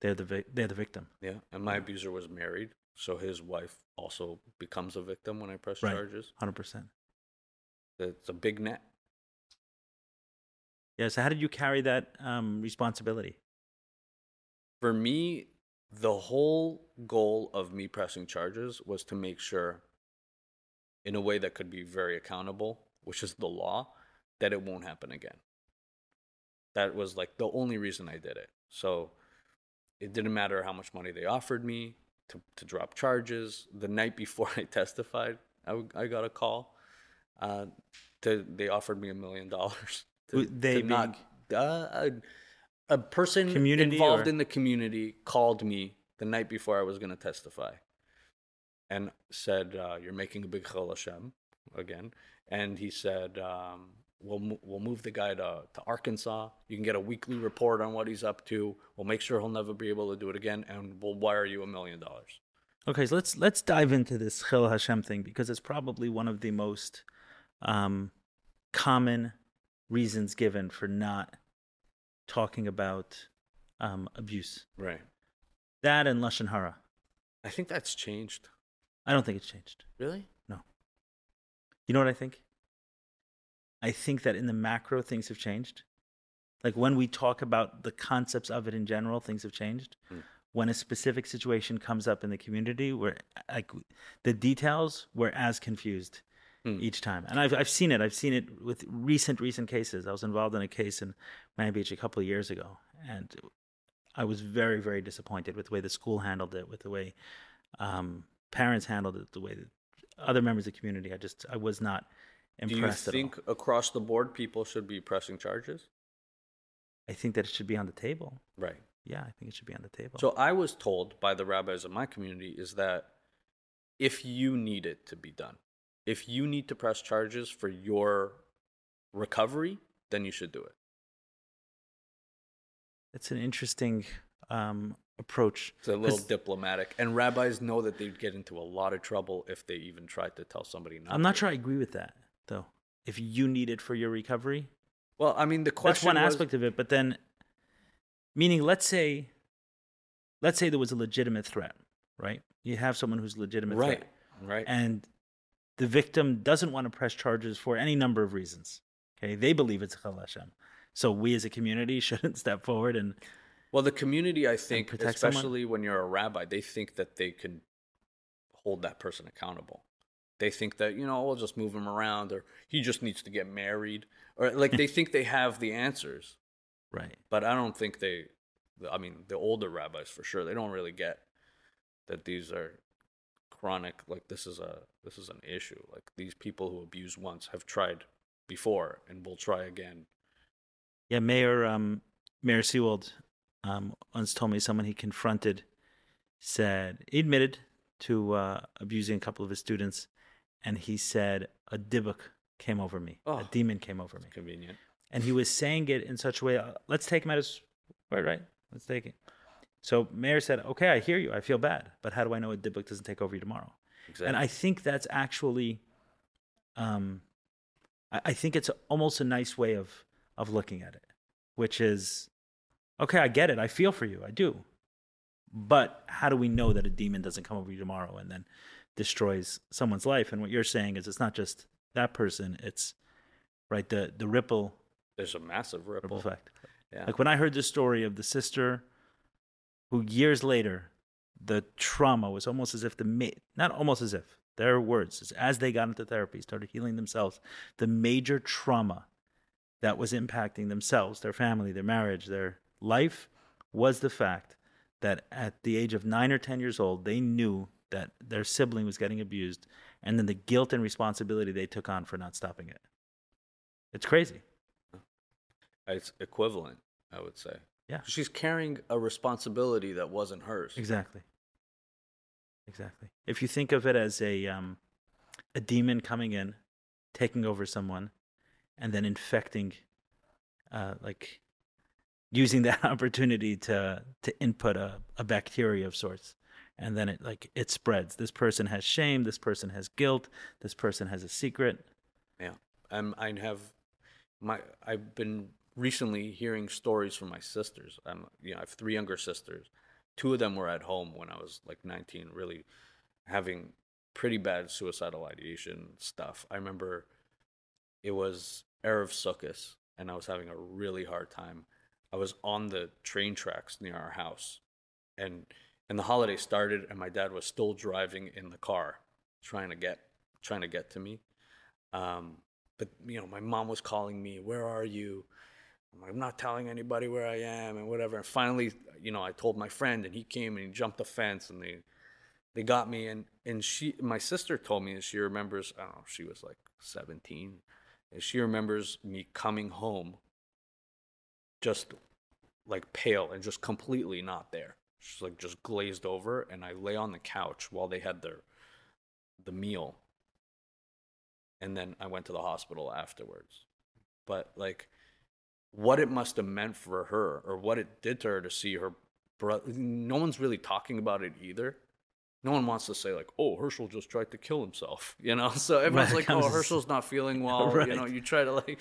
they're the they're the victim Yeah, and my abuser was married, so his wife also becomes a victim when I press Right. charges. 100% It's a big net. yeah so how did you carry that um responsibility For me, the whole goal of me pressing charges was to make sure, in a way that could be very accountable, which is the law, that it won't happen again. That was like the only reason I did it. So it didn't matter how much money they offered me to, to drop charges. The night before I testified, I, w- I got a call. Uh, to, they offered me a million dollars. they to not, uh, a person Community involved or- in the community called me the night before I was going to testify and said, uh, You're making a big Chilul Hashem again. And he said, um, we'll, mo- we'll move the guy to, to Arkansas. You can get a weekly report on what he's up to. We'll make sure he'll never be able to do it again. And we'll wire you a million dollars. Okay, so let's let's dive into this Chilul Hashem thing because it's probably one of the most um, common reasons given for not talking about um, abuse. Right. That and lashon hara. I think that's changed. I don't think it's changed. Really? No. You know what I think? I think that in the macro things have changed. Like when we talk about the concepts of it in general, things have changed. Mm. When a specific situation comes up in the community, where like the details were as confused Mm. each time, and I've I've seen it. I've seen it with recent recent cases. I was involved in a case in Miami Beach a couple of years ago, and I was very very disappointed with the way the school handled it, with the way um, parents handled it, the way that other members of the community. I just I was not impressed. Do you impressed at all. think across the board people should be pressing charges? I think that it should be on the table. Right. Yeah, I think it should be on the table. So I was told by the rabbis of my community is that if you need it to be done, if you need to press charges for your recovery, then you should do it. it's an interesting um, approach. It's a little diplomatic, and rabbis know that they'd get into a lot of trouble if they even tried to tell somebody not. I'm not to. sure I agree with that though. If you need it for your recovery, Well, I mean, the question. that's one was- aspect of it. But then, meaning, let's say, let's say there was a legitimate threat, right? You have someone who's a legitimate right? threat, Right. and the victim doesn't want to press charges for any number of reasons. Okay, they believe it's Chilul Hashem. So we as a community shouldn't step forward and Well, the community, I think, protect someone? especially when you're a rabbi, they think that they can hold that person accountable. They think that, you know, we'll just move him around or he just needs to get married or like they think they have the answers. right. But I don't think they, I mean, the older rabbis for sure, they don't really get that these are chronic, like this is a, this is an issue. Like these people who abuse once have tried before and will try again. Yeah, Meyer um, Meyer Seewald um, once told me someone he confronted said he admitted to uh, abusing a couple of his students, and he said a dybbuk came over me, Oh. a demon came over me, Convenient. and he was saying it in such a way. uh, Let's take him at his word, right? Let's take it. So Meyer said, "Okay, I hear you. I feel bad, but how do I know a dybbuk doesn't take over you tomorrow?" Exactly. And I think that's actually, um, I, I think it's almost a nice way of of looking at it, which is, okay, I get it, I feel for you, I do, but how do we know that a demon doesn't come over you tomorrow and then destroys someone's life? And what you're saying is, it's not just that person; it's right the the ripple There's a massive ripple ripple. effect. Yeah. Like when I heard the story of the sister who years later, the trauma was almost as if the ma- not almost as if their words as- they got into therapy started healing themselves, the major trauma that was impacting themselves, their family, their marriage, their life was the fact that at the age of 9 or 10 years old, they knew that their sibling was getting abused and then the guilt and responsibility they took on for not stopping it. It's crazy. It's equivalent, I would say. Yeah. She's carrying a responsibility that wasn't hers. Exactly. Exactly. If you think of it as a um, a demon coming in, taking over someone, and then infecting, uh, like using that opportunity to to input a, a bacteria of sorts, and then it like it spreads. This person has shame. This person has guilt. This person has a secret. Yeah. Um, I have my I've been recently hearing stories from my sisters. I'm you know, I have three younger sisters. Two of them were at home when I was like 19, really having pretty bad suicidal ideation stuff. I remember it was Erev Sukkot, and I was having a really hard time. I was on the train tracks near our house, and and the holiday started, and my dad was still driving in the car, trying to get trying to get to me. Um, but you know, my mom was calling me, "Where are you?" I'm like, I'm not telling anybody where I am and whatever. And finally, you know, I told my friend, and he came and he jumped the fence, and they they got me. And and she, my sister, told me and she remembers. I don't know, she was like 17. And she remembers me coming home, just like pale and just completely not there. She's like just glazed over, and I lay on the couch while they had their the meal and then I went to the hospital afterwards. But like, what it must have meant for her, or what it did to her to see her brother. No one's really talking about it either. No one wants to say like, "Oh, Herschel just tried to kill himself," you know. So everyone's Right, like, "Oh, Herschel's not feeling well," Right. you know. You try to like,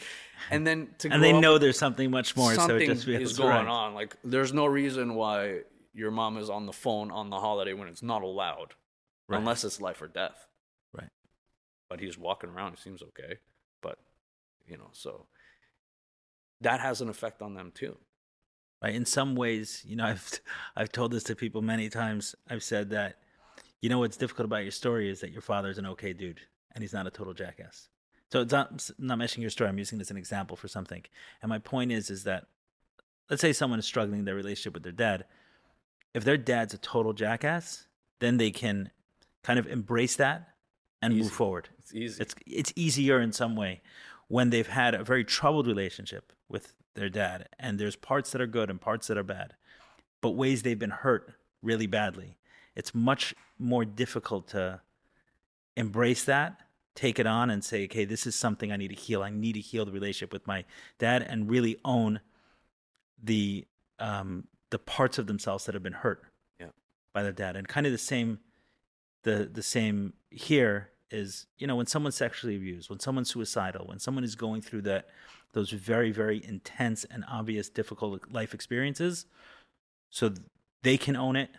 and then to get. And they up know there's something much more, so it something just feels is going right. on. Like, there's no reason why your mom is on the phone on the holiday when it's not allowed, unless it's life or death Right. but he's walking around. He seems okay. But you know, so that has an effect on them too. right in some ways you know i've i've told this to people many times i've said that you know what's difficult about your story is that your father's an okay dude and he's not a total jackass so it's not I'm not mentioning your story i'm using this as an example for something and my point is is that let's say someone is struggling in their relationship with their dad if their dad's a total jackass then they can kind of embrace that and Easy. move forward It's easy. it's it's easier in some way when they've had a very troubled relationship with their dad and there's parts that are good and parts that are bad but ways they've been hurt really badly. It's much more difficult to embrace that take it on and say okay this is something i need to heal. I need to heal the relationship with my dad and really own the um the parts of themselves that have been hurt Yeah. by their dad. And kind of the same the the same here is you know when someone's sexually abused when someone's suicidal when someone is going through that those very very intense and obvious difficult life experiences so they can own it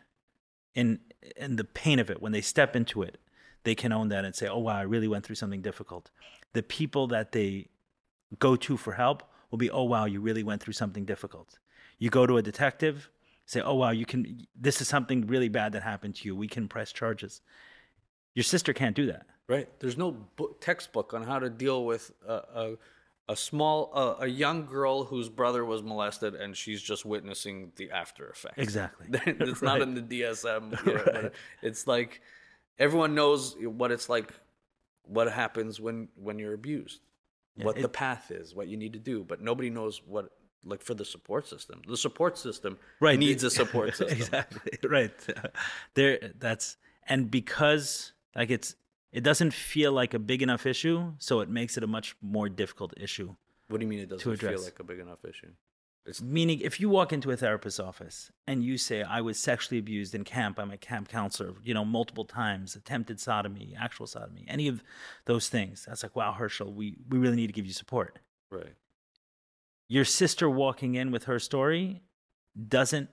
and and the pain of it when they step into it they can own that and say oh wow i really went through something difficult. The people that they go to for help will be oh wow you really went through something difficult. You go to a detective say oh wow you can this is something really bad that happened to you. We can press charges your sister can't do that right. There's no book, textbook on how to deal with a a, a small a, a young girl whose brother was molested and she's just witnessing the after effects. Exactly. it's not Right. in the DSM. you know, Right. It's like everyone knows what it's like, what happens when when you're abused, Yeah, what the path is, what you need to do, but nobody knows what like for the support system. The support system right needs a support system. exactly right there that's and because like it's it doesn't feel like a big enough issue so it makes it a much more difficult issue What do you mean it doesn't feel like a big enough issue? It's meaning if you walk into a therapist's office and you say i was sexually abused in camp i'm a camp counselor you know multiple times attempted sodomy actual sodomy any of those things that's like wow herschel we, we really need to give you support right. your sister walking in with her story doesn't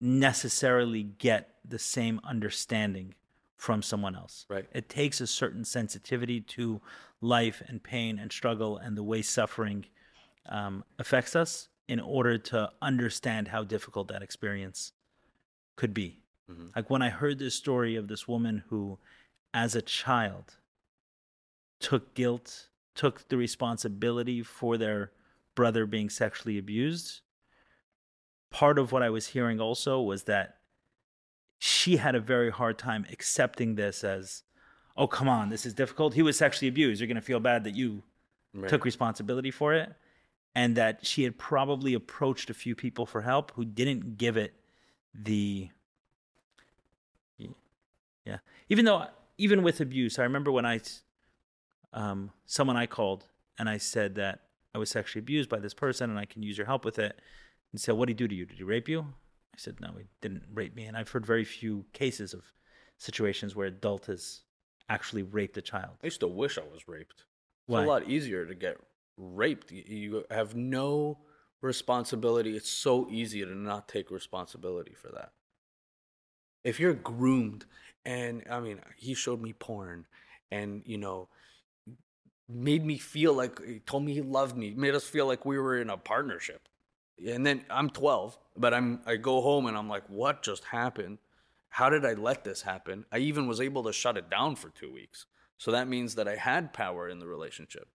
necessarily get the same understanding from someone else. Right. It takes a certain sensitivity to life and pain and struggle and the way suffering um, affects us in order to understand how difficult that experience could be. Mhm. Like when I heard this story of this woman who, as a child, took guilt, took the responsibility for their brother being sexually abused. Part of what I was hearing also was that she had a very hard time accepting this as, oh, come on, this is difficult. He was sexually abused. You're going to feel bad that you Right. took responsibility for it. and that she had probably approached a few people for help who didn't give it the yeah even though even with abuse i remember when i um, someone i called and i said that i was sexually abused by this person and i can use your help with it and said what did he do to you did he rape you i said no he didn't rape me and i've heard very few cases of situations where adult has actually raped a child I used to wish I was raped. It's Why? a lot easier to get raped. You- You have no responsibility. It's so easy to not take responsibility for that. If you're groomed, and I mean, he showed me porn, and you know, made me feel like he told me he loved me, made us feel like we were in a partnership. And then I'm 12, but I'm I go home and I'm like, what just happened? How did I let this happen? I even was able to shut it down for two weeks. So that means that I had power in the relationship.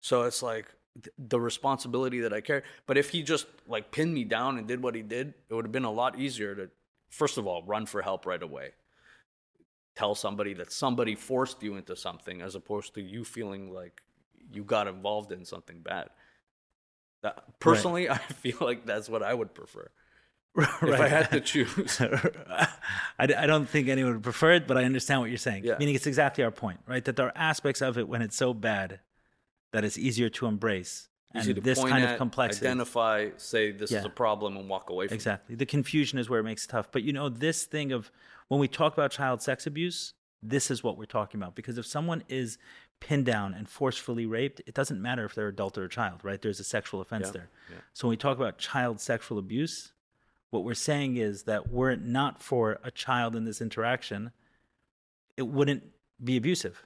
So it's like th- the responsibility that I carry. But if he just like pinned me down and did what he did, it would have been a lot easier to, first of all, run for help right away. Tell somebody that somebody forced you into something as opposed to you feeling like you got involved in something bad. That, personally, I feel like that's what I would prefer. If I had to choose. I, I don't think anyone would prefer it, but I understand what you're saying. Yeah. Meaning it's exactly our point, right? That there are aspects of it when it's so bad that it's easier to embrace. Easy and to this kind at, of complexity. identify, say this is a problem, and walk away from it. Exactly. The confusion is where it makes it tough. But you know, this thing of when we talk about child sex abuse, this is what we're talking about. Because if someone is pinned down and forcefully raped, it doesn't matter if they're adult or a child, right? There's a sexual offense Yeah, there. yeah. So when we talk about child sexual abuse, what we're saying is that were it not for a child in this interaction, it wouldn't be abusive.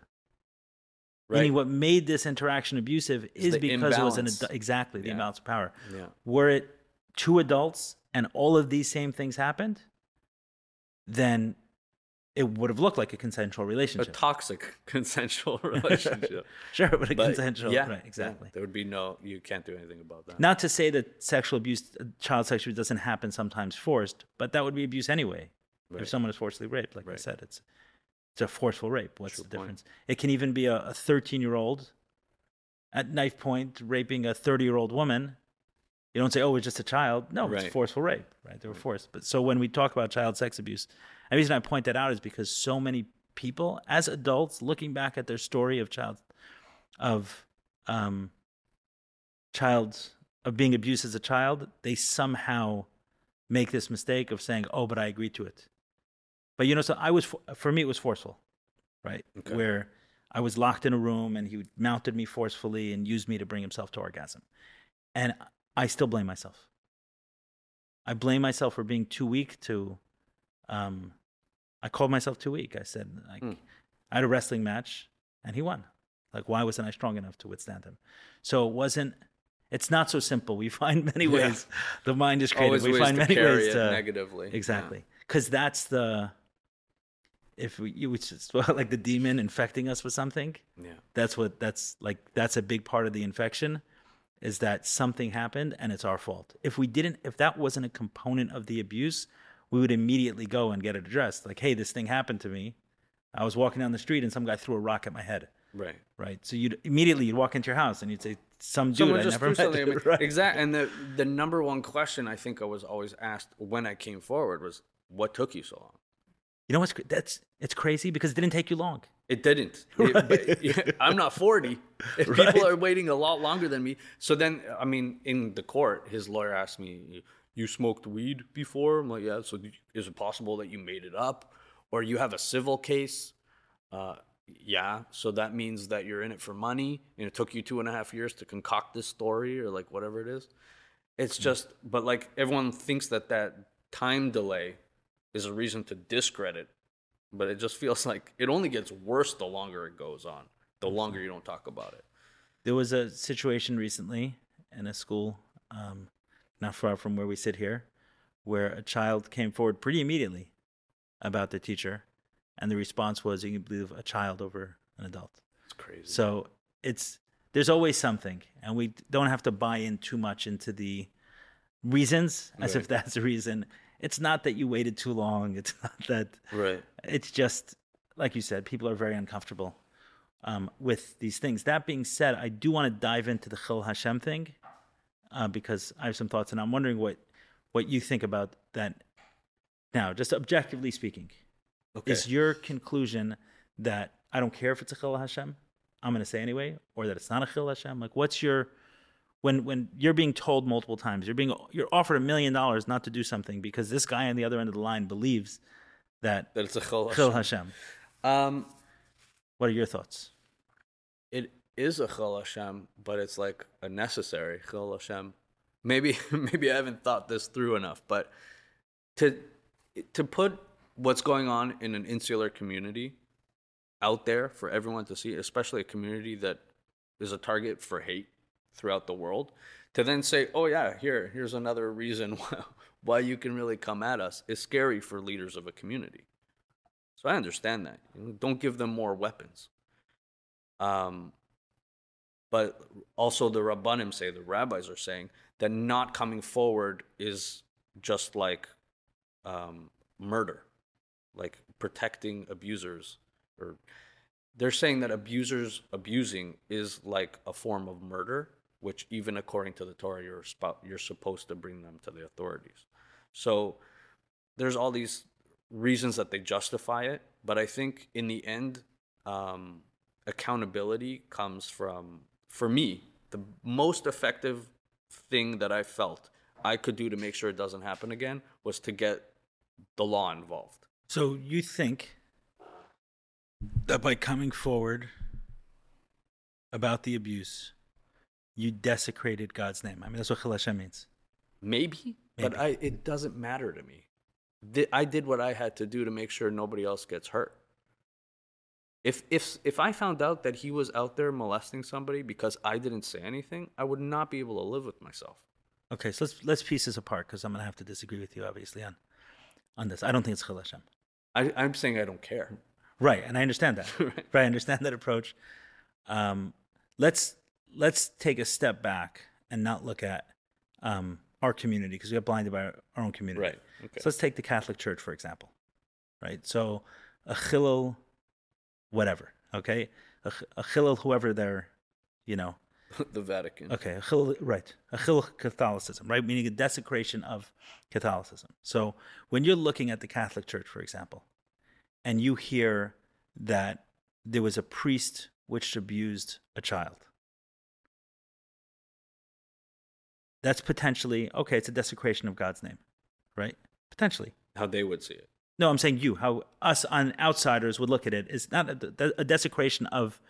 Meaning, Right. what made this interaction abusive is the because it was an adu- exactly the Yeah. imbalance of power. Yeah. Were it two adults and all of these same things happened, then it would have looked like a consensual relationship. A toxic consensual relationship. sure, but a But, consensual, yeah, right? yeah, Exactly. there would be no, you can't do anything about that. Not to say that sexual abuse, uh, child sexual abuse doesn't happen sometimes forced, but that would be abuse anyway. Right. If someone is forcibly raped, like I said, it's it's a forceful rape. What's True the point. difference? It can even be a 13 year old at knife point raping a 30 year old woman. You don't say, "Oh, it's just a child." No, Right. it's forceful rape, right? They were forced. But so when we talk about child sex abuse, the reason I point that out is because so many people, as adults, looking back at their story of child of um, child of being abused as a child, they somehow make this mistake of saying, "Oh, but I agreed to it." But you know, so I was for me it was forceful, right? Okay. Where I was locked in a room and he mounted me forcefully and used me to bring himself to orgasm, and I still blame myself. I blame myself for being too weak to. Um, I called myself too weak. I said, like, Hmm. I had a wrestling match and he won. Like, why wasn't I strong enough to withstand him? So it wasn't. It's not so simple. We find many Yeah. ways. The mind is creative. Always we ways find to many carry ways it to negatively. Exactly because that's the. If we, you, it's just like the demon infecting us with something. Yeah. That's what that's like. That's a big part of the infection, is that something happened and it's our fault. If we didn't, if that wasn't a component of the abuse, we would immediately go and get it addressed. Like, hey, this thing happened to me. I was walking down the street and some guy threw a rock at my head. Right. Right. So you'd immediately you'd walk into your house and you'd say, "Some dude Someone I just never met." something at me. right. Exactly. And the the number one question I think I was always asked when I came forward was, "What took you so long?" You know what's that's it's crazy because it didn't take you long. It didn't. It- I'm not 40. If Right. people are waiting a lot longer than me. So then, I mean, in the court, his lawyer asked me, "You smoked weed before?" I'm like, "Yeah." So is it possible that you made it up, or you have a civil case? Uh, yeah. So that means that you're in it for money, and it took you two and a half years to concoct this story, or like whatever it is. It's just, but like everyone thinks that that time delay is a reason to discredit, but it just feels like it only gets worse the longer it goes on, the longer you don't talk about it. There was a situation recently in a school, um, not far from where we sit here, where a child came forward pretty immediately about the teacher, and the response was, "You can believe a child over an adult." It's crazy. So it's there's always something, and we don't have to buy in too much into the reasons as if that's a reason. It's not that you waited too long. It's not that right. it's just like you said, people are very uncomfortable um, with these things. That being said, I do want to dive into the Chilul Hashem thing uh, because I have some thoughts, and I'm wondering what what you think about that. Now, just objectively speaking, Okay. is your conclusion that I don't care if it's a Chilul Hashem, I'm going to say anyway, or that it's not a Chilul Hashem? Like, what's your when when you're being told multiple times, you're being you're offered a million dollars not to do something because this guy on the other end of the line believes that that it's a chilul Hashem. Hashem. Um, What are your thoughts? it is a chilul Hashem, but it's like a necessary chilul Hashem. Maybe maybe I haven't thought this through enough, but to to put what's going on in an insular community out there for everyone to see, especially a community that is a target for hate throughout the world, to then say, "Oh yeah, here here's another reason why, why you can really come at us," is scary for leaders of a community. So I understand that. Don't give them more weapons. Um, but also the rabbanim say, the rabbis are saying that not coming forward is just like um, murder, like protecting abusers, or they're saying that abusers abusing is like a form of murder, which even according to the Torah, you're spo- you're supposed to bring them to the authorities. So there's all these reasons that they justify it, but I think in the end, um, accountability comes from, for me, the most effective thing that I felt I could do to make sure it doesn't happen again was to get the law involved. So you think that by coming forward about the abuse, you desecrated God's name? I mean, that's what Chilul means. Maybe, but I, it doesn't matter to me. I did what I had to do to make sure nobody else gets hurt. If if if I found out that he was out there molesting somebody because I didn't say anything, I would not be able to live with myself. Okay, so let's let's piece this apart because I'm gonna have to disagree with you, obviously, on on this. I don't think it's Chilul I, I'm saying I don't care. Right, and I understand that. Right. right. I understand that approach. Um, let's let's take a step back and not look at um, our community because we got blinded by our, our own community. Right. Okay. So let's take the Catholic Church for example. Right. So a chilul, whatever. Okay. A, a chilul, whoever they're, you know. the Vatican. Okay. A chilul, right. A chilul Catholicism. Right. Meaning a desecration of Catholicism. So when you're looking at the Catholic Church, for example, and you hear that there was a priest which abused a child. That's potentially okay. It's a desecration of God's name, right? Potentially. How they would see it. No, I'm saying you. How us on outsiders would look at it is not a, a desecration of.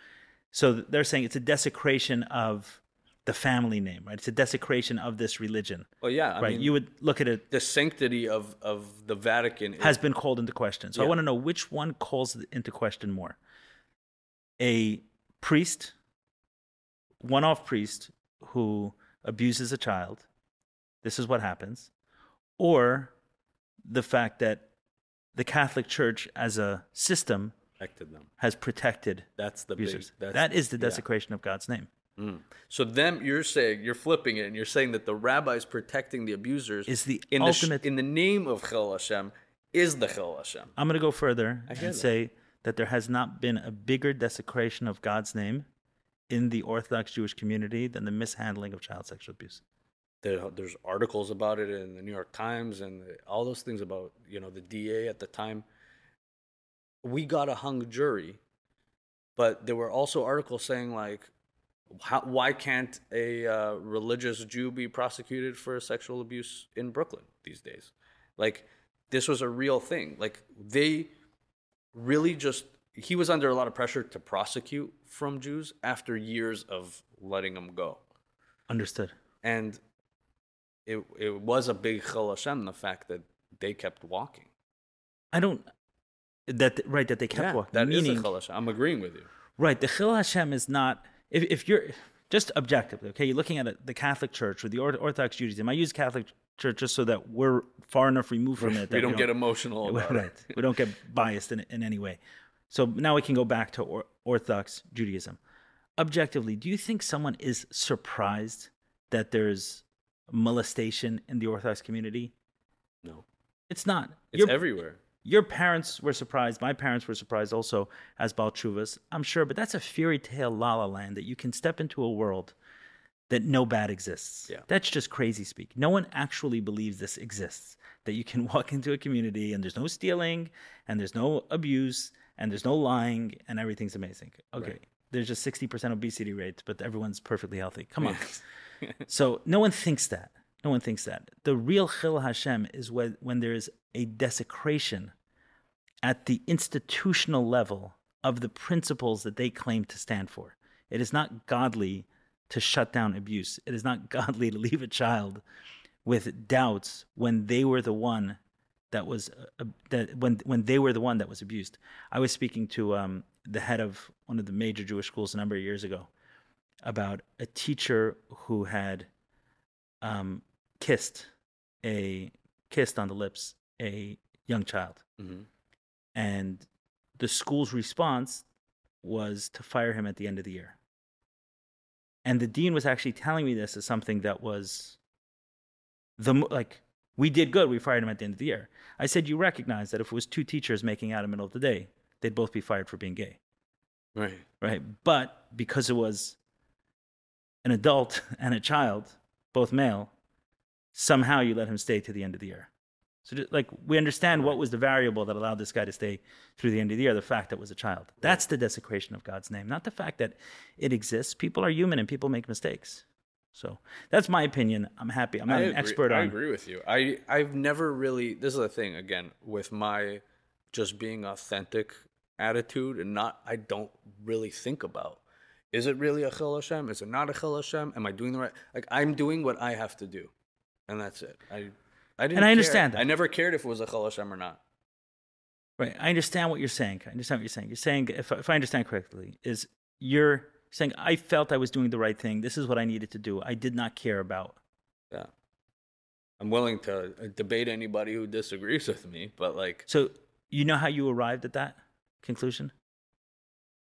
So they're saying it's a desecration of the family name, right? It's a desecration of this religion, Well, yeah. I right? mean, you would look at it the sanctity of of the Vatican is, has been called into question. So I want to know which one calls into question more. A priest, one off priest who abuses a child, this is what happens, or the fact that the Catholic Church as a system protected them. has protected That's the abusers. big. That's, that is the yeah. desecration of God's name. Mm. So them, you're saying you're flipping it, and you're saying that the rabbis protecting the abusers Is the in the ultimate- in the name of Chilul Hashem is the Chilul Hashem. I'm going to go further I and that. say that there has not been a bigger desecration of God's name in the Orthodox Jewish community than the mishandling of child sexual abuse. There, there's articles about it in the New York Times and all those things about you know the DA at the time. We got a hung jury, but there were also articles saying like, how, why can't a uh, religious Jew be prosecuted for sexual abuse in Brooklyn these days? Like, this was a real thing. Like they really just he was under a lot of pressure to prosecute from Jews after years of letting them go Understood. and it it was a big chilul Hashem the fact that they kept walking. I don't that right that they kept walking. that is meaning a chilul Hashem. I'm agreeing with you. right the Chilul Hashem is not if if you're just objectively okay you're looking at it, the Catholic Church or the Or- Orthodox Judaism. I use Catholic Church just so that we're far enough removed from it. that we don't get emotional about right. it. we don't get biased in, in any way. So now we can go back to or- Orthodox Judaism. Objectively, do you think someone is surprised that there's molestation in the Orthodox community? No, It's not. it's Your- everywhere. your parents were surprised. My parents were surprised also as Baal Teshuvas, I'm sure, but that's a fairy tale la la land that you can step into a world that no bad exists. Yeah. That's just crazy speak. No one actually believes this exists. That you can walk into a community and there's no stealing and there's no abuse and there's no lying and everything's amazing. Okay. Right. There's just 60% obesity rate, but everyone's perfectly healthy. Come on. so no one thinks that. No one thinks that. The real Chilul Hashem is when, when there is a desecration at the institutional level of the principles that they claim to stand for. It is not godly to shut down abuse. It is not godly to leave a child with doubts when they were the one that was uh, that when when they were the one that was abused. I was speaking to um, the head of one of the major Jewish schools a number of years ago about a teacher who had um, kissed a kissed on the lips a young child, Mhm. and the school's response was to fire him at the end of the year. And the dean was actually telling me this as something that was the like we did good. We fired him at the end of the year. I said you recognize that if it was two teachers making out in the middle of the day, they'd both be fired for being gay, Right. right? But because it was an adult and a child, both male, somehow you let him stay to the end of the year. So, just, like, we understand what was the variable that allowed this guy to stay through the end of the year, the fact that it was a child. That's the desecration of God's name, not the fact that it exists. People are human and people make mistakes. So, that's my opinion. I'm happy. I'm not I an agree, expert I agree with you. I I've never really. This is the thing again with my just being authentic attitude and not. I don't really think about. Is it really a chilul Hashem? Is it not a chilul Hashem? Am I doing the right? Like I'm doing what I have to do, and that's it. I I didn't. And I care. understand that. I never cared if it was a chilul Hashem or not. Right. I understand what you're saying. I understand what you're saying. You're saying, if, if I understand correctly, is you're saying, I felt I was doing the right thing. This is what I needed to do. I did not care about. Yeah. I'm willing to uh, debate anybody who disagrees with me, but like So, you know how you arrived at that conclusion?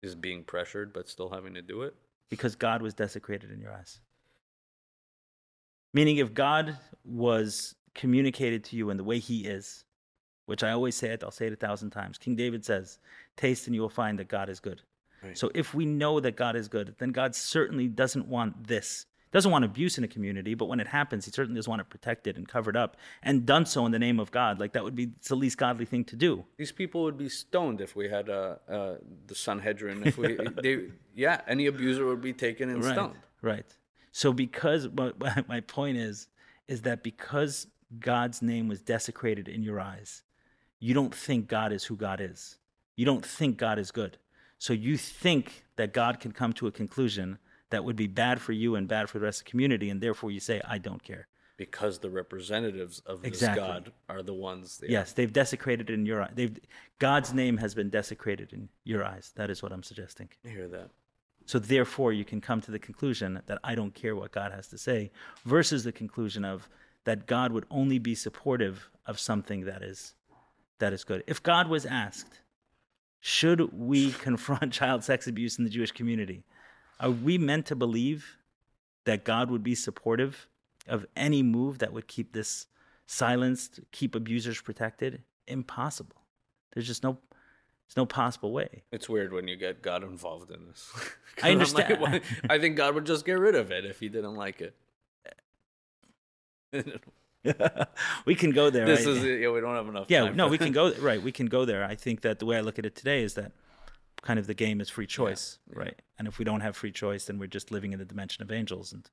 is being pressured but still having to do it. Because God was desecrated in your eyes. Meaning, if God was communicated to you in the way He is, which I always say it, I'll say it a thousand times. King David says, Taste and you will find that God is good. Right. So if we know that God is good, then God certainly doesn't want this. Doesn't want abuse in a community, but when it happens, he certainly does want to protect it protected and covered up and done so in the name of God. Like that would be the least godly thing to do. These people would be stoned if we had uh, uh, the Sanhedrin. If we, they, yeah, any abuser would be taken and Right. stoned. Right. So because my, my point is is that because God's name was desecrated in your eyes, you don't think God is who God is. You don't think God is good. So you think that God can come to a conclusion that would be bad for you and bad for the rest of the community, and therefore you say, I don't care. Because the representatives of this Exactly. God are the ones. That, Yes, they've desecrated in your eyes. They've God's name has been desecrated in your eyes. That is what I'm suggesting. I hear that. So therefore, you can come to the conclusion that I don't care what God has to say, versus the conclusion of that God would only be supportive of something that is that is good. If God was asked, should we confront child sex abuse in the Jewish community, are we meant to believe that God would be supportive of any move that would keep this silenced, keep abusers protected? Impossible. There's just no there's no possible way. It's weird when you get God involved in this. I I'm like, understand. I think God would just get rid of it if he didn't like it. we can go there. this right? is yeah. We don't have enough. yeah no we can go right we can go there i think that the way i look at it today is that kind of the game is free choice right and if we don't have free choice then we're just living in the dimension of angels and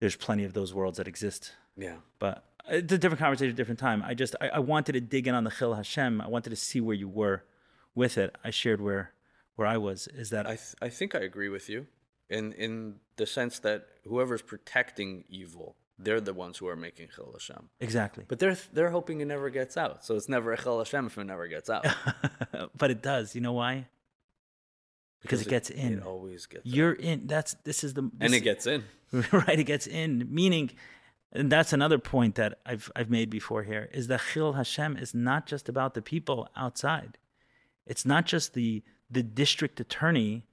there's plenty of those worlds that exist Yeah. but uh, it's a different conversation a different time i just i, I wanted to dig in on the chilul hashem i wanted to see where you were with it i shared where where i was is that I th- I think I agree with you in in the sense that whoever's protecting evil, they're the ones who are making Chilul Hashem. exactly But they're they're hoping it never gets out. So it's never a Chilul Hashem if it never gets out. but it does you know why because, it gets in It always gets. you're in that's this is the and it gets in. right it gets in meaning and that's another point that I've I've made before here is that Chilul Hashem is not just about the people outside. It's not just the the district attorney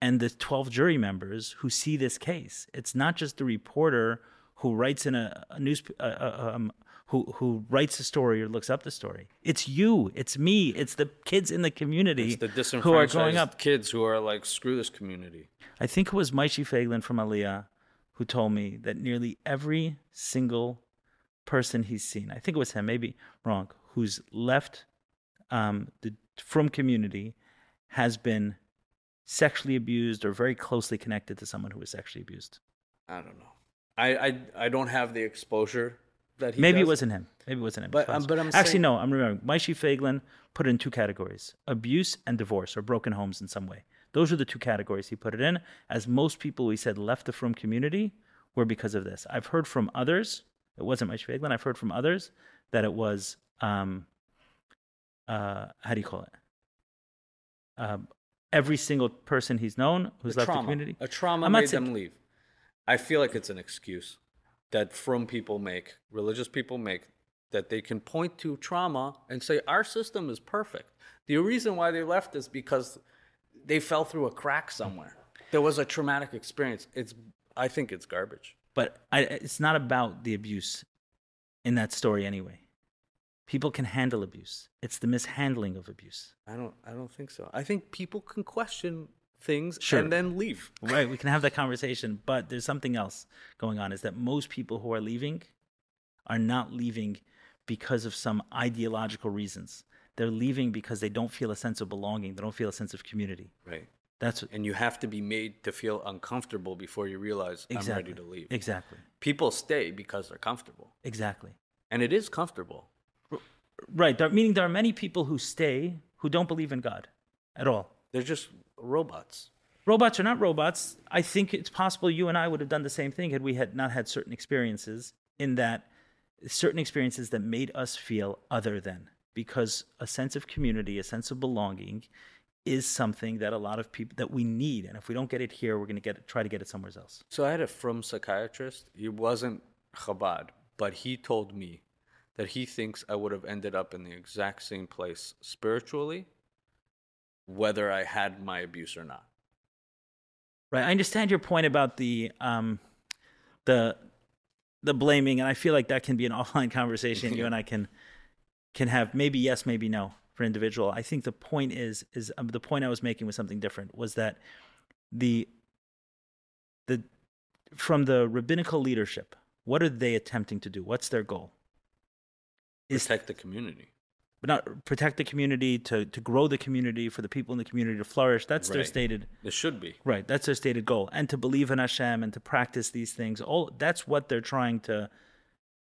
and the 12 jury members who see this case. It's not just the reporter who writes in a, a news uh, uh, um, who who writes a story or looks up the story. It's you, it's me, it's the kids in the community It's the who are growing up kids who are like, screw this community. I think it was Maishi Faglin from Aliyah who told me that nearly every single person he's seen, I think it was him, maybe wrong, who's left um, the Frum community has been sexually abused or very closely connected to someone who was sexually abused. I don't know. I I, I don't have the exposure that he Maybe it wasn't him. Maybe it wasn't him. But, um, but I'm actually saying- no. I'm remembering. Maishi Faglin put it in two categories: abuse and divorce, or broken homes in some way. Those are the two categories he put it in. As most people, we said, left the Frum community were because of this. I've heard from others. It wasn't Maishi Faglin. I've heard from others that it was. Um, uh, how do you call it? Um, every single person he's known who's a left trauma. the community. A trauma I'm not made saying- them leave. I feel like it's an excuse that Frum people make, religious people make, that they can point to trauma and say our system is perfect. The reason why they left is because they fell through a crack somewhere. There was a traumatic experience. It's I think it's garbage. but I, it's not about the abuse in that story anyway. People can handle abuse. It's the mishandling of abuse. I don't I don't think so. I think people can question things Sure. and then leave. Right, we can have that conversation, but there's something else going on is that most people who are leaving are not leaving because of some ideological reasons. They're leaving because they don't feel a sense of belonging, they don't feel a sense of community. Right. That's what, And you have to be made to feel uncomfortable before you realize exactly I'm ready to leave. Exactly. People stay because they're comfortable. Exactly. And it is comfortable. Right, there, meaning there are many people who stay who don't believe in God at all. They're just robots. robots are not robots. I think it's possible you and I would have done the same thing had we had not had certain experiences in that certain experiences that made us feel other than because a sense of community, a sense of belonging is something that a lot of people that we need and if we don't get it here, we're going to get it, try to get it somewhere else. So I had a Frum psychiatrist. He wasn't Chabad, but he told me that he thinks I would have ended up in the exact same place spiritually, whether I had my abuse or not. Right. I understand your point about the um the the blaming and I feel like that can be an offline conversation you and I can can have maybe yes, maybe no for an individual. I think the point is is um, the point I was making was something different was that the the Frum the rabbinical leadership, what are they attempting to do? What's their goal? Is Protect the community. But not protect the community to to grow the community for the people in the community to flourish. That's their stated It should be. Right, that's their stated goal, and to believe in Hashem and to practice these things. All that's what they're trying to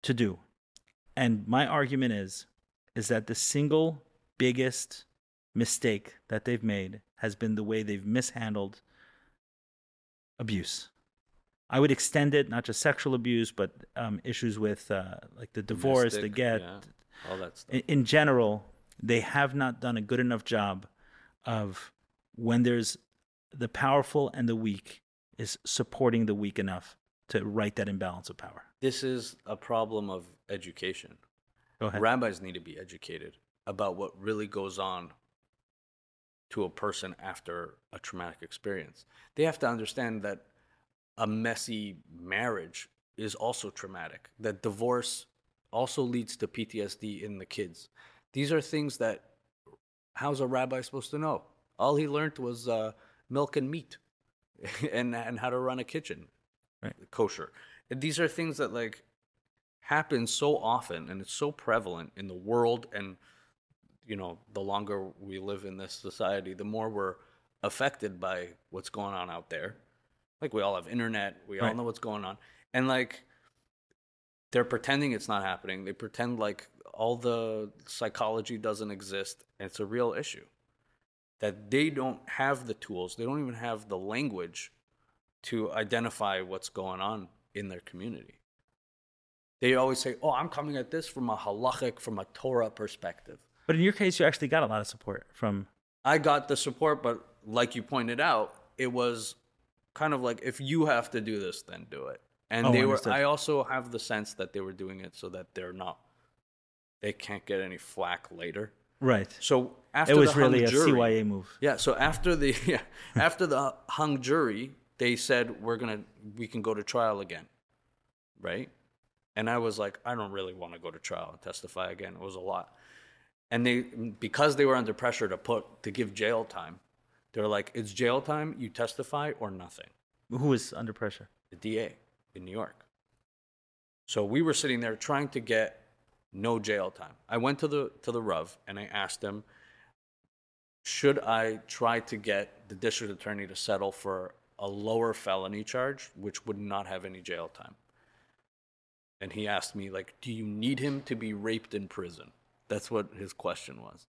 to do. And my argument is is that the single biggest mistake that they've made has been the way they've mishandled abuse. I would extend it not just sexual abuse, but um, issues with uh, like the divorce, the get, yeah, all that stuff. in, in general, they have not done a good enough job of when there's the powerful and the weak is supporting the weak enough to right that imbalance of power. This is a problem of education. Go ahead. Rabbis need to be educated about what really goes on to a person after a traumatic experience. They have to understand that a messy marriage is also traumatic, that divorce also leads to PTSD in the kids. These are things that, how's a rabbi supposed to know? All he learned was uh, milk and meat and, and how to run a kitchen, Right. kosher. And these are things that, like, happen so often and it's so prevalent in the world and you know the longer we live in this society the more we're affected by what's going on out there like we all have internet we all know what's going on and like they're pretending it's not happening they pretend like all the psychology doesn't exist and it's a real issue that they don't have the tools they don't even have the language to identify what's going on in their community they always say, "Oh, I'm coming at this from a halachic, from a Torah perspective." But in your case, you actually got a lot of support from. I got the support, but like you pointed out, it was kind of like if you have to do this, then do it. And Oh, they were. understood. I also have the sense that they were doing it so that they're not, they can't get any flack later. Right. So after It was the hung really a jury, CYA move. Yeah. So after the yeah, after the hung jury, they said we're gonna we can go to trial again, right? And I was like, I don't really want to go to trial and testify again. It was a lot, and they because they were under pressure to put to give jail time, they're like, it's jail time. You testify or nothing. Who was under pressure? The DA. In New York. So we were sitting there trying to get no jail time. I went to the to the Rav and I asked him, should I try to get the district attorney to settle for a lower felony charge, which would not have any jail time? And he asked me, like, do you need him to be raped in prison? That's what his question was.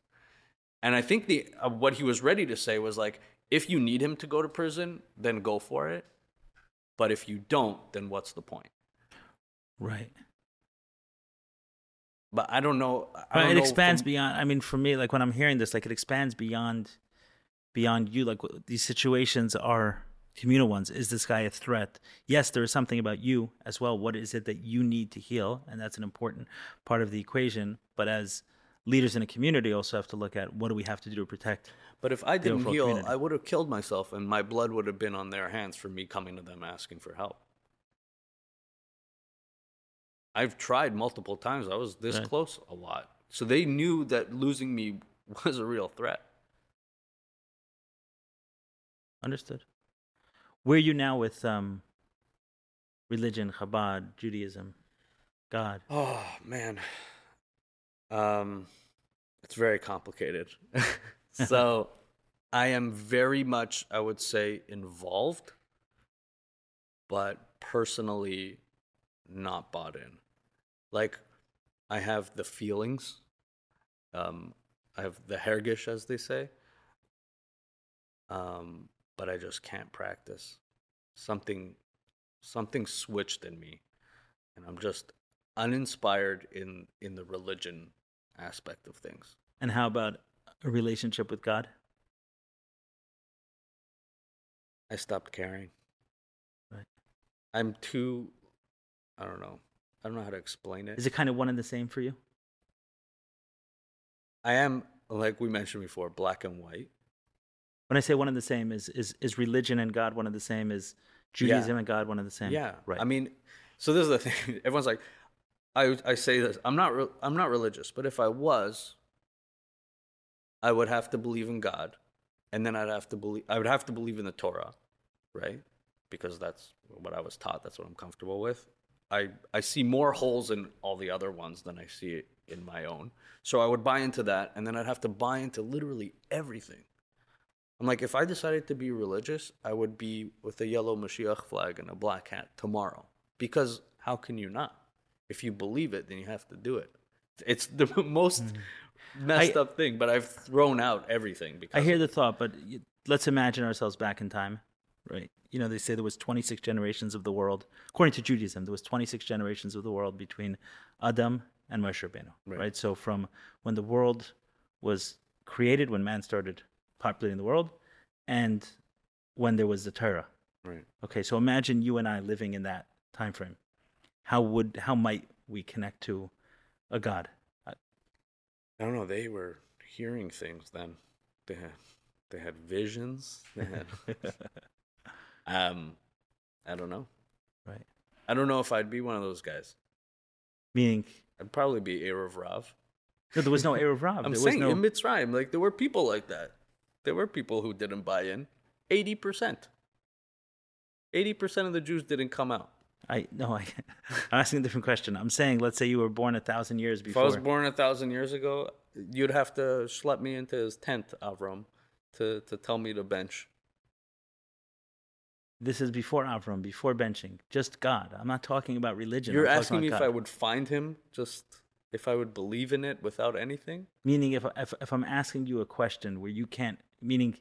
And I think the uh, what he was ready to say was like, if you need him to go to prison, then go for it. But if you don't, then what's the point? Right. But I don't know. I don't it know expands from- beyond. I mean, for me, like when I'm hearing this, like it expands beyond, beyond you. Like these situations are communal ones. Is this guy a threat? Yes, there is something about you as well. What is it that you need to heal? And that's an important part of the equation. But as leaders in a community, also have to look at what do we have to do to protect. But if I didn't heal, community. I would have killed myself, and my blood would have been on their hands for me coming to them asking for help. I've tried multiple times. I was this Right. close a lot. So they knew that losing me was a real threat. Understood. Where are you now with um, religion, Chabad, Judaism, God? Oh man, um, it's very complicated. so, I am very much, I would say, involved, but personally, not bought in. Like, I have the feelings. Um, I have the hergish, as they say. Um, but I just can't practice. Something, something switched in me, and I'm just uninspired in in the religion aspect of things. And how about a relationship with God? I stopped caring. Right. I'm too I don't know. I don't know how to explain it. Is it kind of one and the same for you? I am like we mentioned before, black and white. When I say one and the same, is is is religion and God one and the same? Is Judaism and God one and the same? Yeah. right. I mean, so this is the thing. Everyone's like I I say this. I'm not re- I'm not religious, but if I was I would have to believe in God and then I'd have to believe I would have to believe in the Torah, right? Because that's what I was taught, that's what I'm comfortable with. I I see more holes in all the other ones than I see in my own. So I would buy into that and then I'd have to buy into literally everything. I'm like, if I decided to be religious, I would be with a yellow Mashiach flag and a black hat tomorrow. Because how can you not? If you believe it, then you have to do it. It's the most mm. messed I- up thing, but I've thrown out everything because I hear the thought, but let's imagine ourselves back in time, right? You know, they say there was 26 generations of the world. According to Judaism, there was 26 generations of the world between Adam and Moshe Rabbeinu, Right. right. So from when the world was created, when man started populating the world, and when there was the Torah. right. Okay, so imagine you and I living in that time frame. How would how might we connect to a God? Uh, I don't know. They were hearing things then. They had they had visions. They had um, I don't know. right. I don't know if I'd be one of those guys. Meaning, I'd probably be Erev Rav. no, there was no Erev Rav. I'm there was saying no, in Mitzrayim, like there were people like that. There were people who didn't buy in. Eighty percent. Eighty percent of the Jews didn't come out. I no, I, I'm asking a different question. I'm saying, let's say you were born a thousand years before. If. I was born a thousand years ago, you'd have to schlep me into his tent, Avram, to to tell me to bench. This is before Avram, before benching. Just God. I'm not talking about religion. You're asking me if I would find him, just if I would believe in it without anything. Meaning, if, if if I'm asking you a question where you can't, meaning,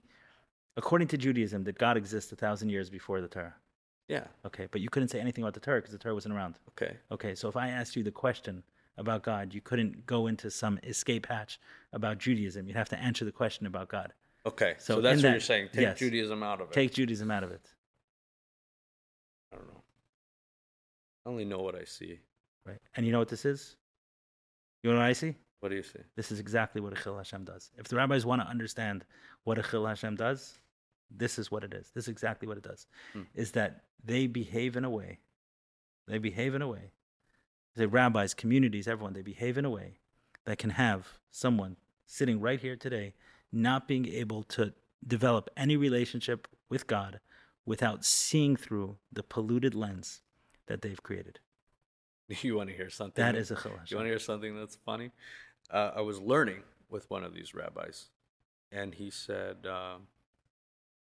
according to Judaism, did God exist a thousand years before the Torah? Yeah. Okay, but you couldn't say anything about the Torah because the Torah wasn't around. Okay. Okay, so if I asked you the question about God, you couldn't go into some escape hatch about Judaism. You'd have to answer the question about God. Okay. So, So that's what that- you're saying. Take yes. Judaism out of it. Take Judaism out of it. I don't know. I only know what I see. Right. And you know what this is? You know what I see? What do you see? This is exactly what a Chilul Hashem does. If the rabbis want to understand what a Chilul Hashem does, this is what it is. This is exactly what it does. Hmm. Is that they behave in a way, they behave in a way, the rabbis, communities, everyone, they behave in a way that can have someone sitting right here today not being able to develop any relationship with God without seeing through the polluted lens that they've created. You want to hear something? That is a chil You want to hear something that's funny? Uh, I was learning with one of these rabbis, and he said uh,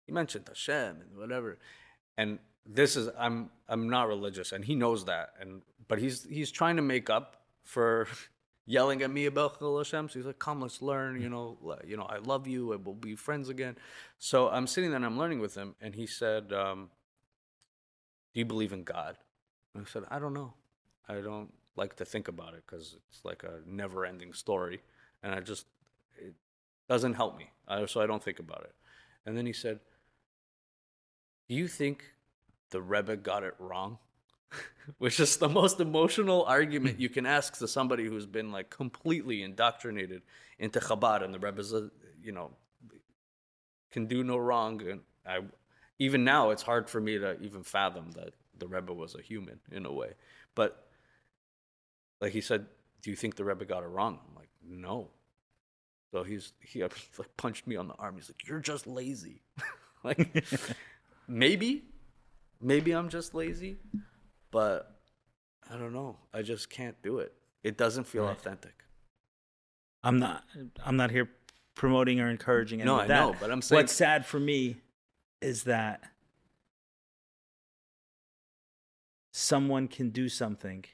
he mentioned Hashem and whatever, and this is I'm I'm not religious, and he knows that, and but he's he's trying to make up for yelling at me about Chilul Hashem. So he's like, "Come, let's learn. You know, you know, I love you, and we'll be friends again." So I'm sitting there and I'm learning with him, and he said, um, "Do you believe in God?" And I said, "I don't know. I don't like to think about it because it's like a never-ending story, and I just it doesn't help me. I, so I don't think about it." And then he said, "Do you think the Rebbe got it wrong?" Which is the most emotional argument you can ask to somebody who's been like completely indoctrinated into Chabad, and the Rebbe's, a, you know, can do no wrong. And I, even now, it's hard for me to even fathom that the Rebbe was a human in a way. But like he said, do you think the Rebbe got it wrong? I'm like, no. So he's he like punched me on the arm. He's like, you're just lazy. like maybe, maybe I'm just lazy, but I don't know. I just can't do it. It doesn't feel Right. authentic. I'm not. I'm not here promoting or encouraging any No, of I that. know, but I'm saying What's sad for me is that someone can do something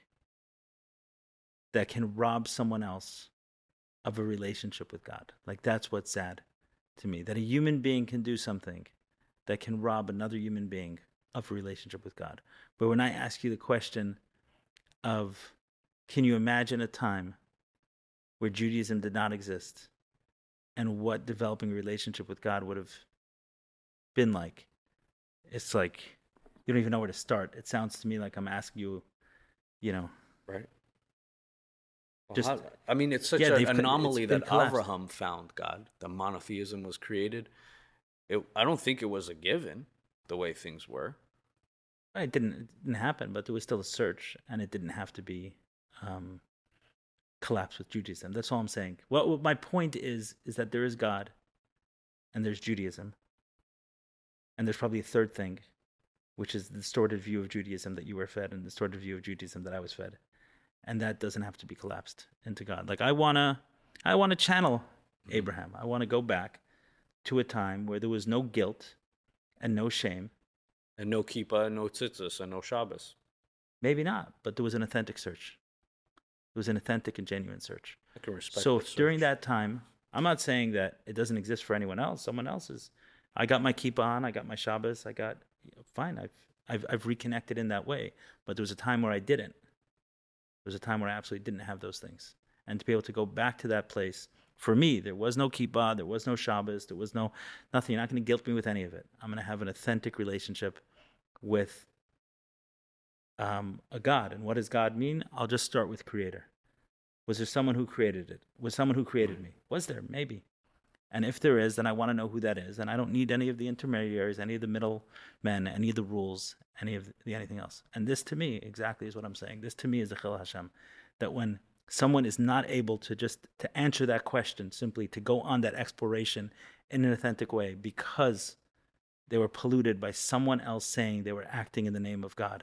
that can rob someone else of a relationship with God. Like that's what's sad to me. That a human being can do something that can rob another human being of a relationship with God. But when I ask you the question of can you imagine a time where Judaism did not exist and what developing a relationship with God would have been like. It's like you don't even know where to start. It sounds to me like I'm asking you, you know, right? Well, Just- how- I mean, it's such Yeah, an anomaly that collapsed. Abraham found God. The monotheism was created. It, I don't think it was a given the way things were. it didn't it didn't happen, but there was still a search, and it didn't have to be um, collapsed with Judaism. That's all I'm saying. Well, what my point is is that there is God, and there's Judaism, and there's probably a third thing, which is the distorted view of Judaism that you were fed, and the distorted view of Judaism that I was fed, and that doesn't have to be collapsed into God. Like I wanna, I wanna channel Abraham. I want to go back to a time where there was no guilt and no shame. And no kippah, no tzitzis, and no Shabbos. Maybe not, but there was an authentic search. It was an authentic and genuine search. I can respect. so during that time, I'm not saying that it doesn't exist for anyone else. Someone else's. I got my kippah on. I got my Shabbos. I got fine. I've I've I've reconnected in that way. But there was a time where I didn't. There was a time where I absolutely didn't have those things. And to be able to go back to that place, for me, there was no kippah, there was no Shabbos, there was no nothing. You're not going to guilt me with any of it. I'm going to have an authentic relationship with um, a God. And what does God mean? I'll just start with Creator. Was there someone who created it? Was someone who created me? Was there? Maybe. And if there is, then I want to know who that is. And I don't need any of the intermediaries, any of the middle men, any of the rules, any of the anything else. And this to me, exactly is what I'm saying. This to me is the Chilul Hashem. That when someone is not able to just to answer that question, simply to go on that exploration in an authentic way because they were polluted by someone else saying they were acting in the name of God.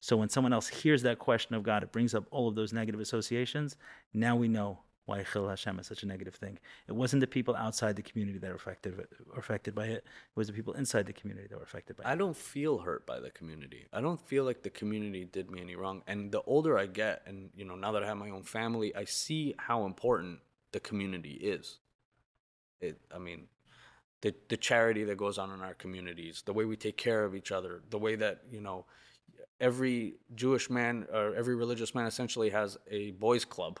So when someone else hears that question of God, it brings up all of those negative associations. Now we know why Chilul Hashem is such a negative thing. It wasn't the people outside the community that were affected, were affected by it. It was the people inside the community that were affected by it. I don't feel hurt by the community. I don't feel like the community did me any wrong. And the older I get, and you know, now that I have my own family, I see how important the community is. It, I mean, the the charity that goes on in our communities, the way we take care of each other, the way that you know, every Jewish man or every religious man essentially has a boys' club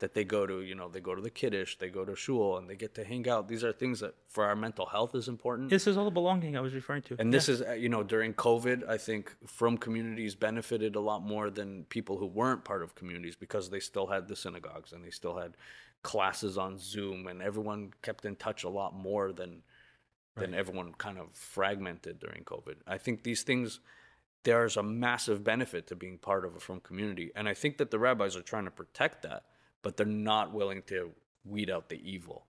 that they go to. You know, they go to the kiddush, they go to shul, and they get to hang out. These are things that for our mental health is important. This is all the belonging I was referring to. And this is, uh, you know, during COVID, I think Frum communities benefited a lot more than people who weren't part of communities because they still had the synagogues and they still had classes on Zoom and everyone kept in touch a lot more than than everyone kind of fragmented during COVID. I think these things there's a massive benefit to being part of a Frum community. And I think that the rabbis are trying to protect that, but they're not willing to weed out the evil.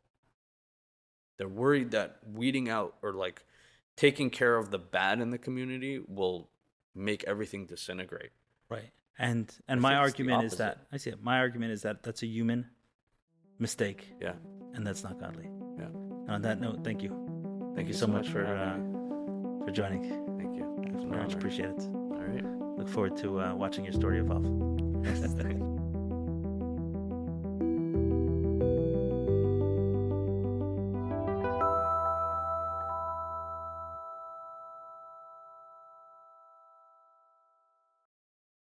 They're worried that weeding out or like taking care of the bad in the community will make everything disintegrate. Right. And and I my think it's the argument is that I see it. My argument is that that's a human mistake, Yeah. and that's not godly. Yeah. And on that note, thank you. Thank, Thank you so so much much for uh, for joining. Thank you. It was an Very much appreciate it. All right. Look forward to uh, watching your story evolve.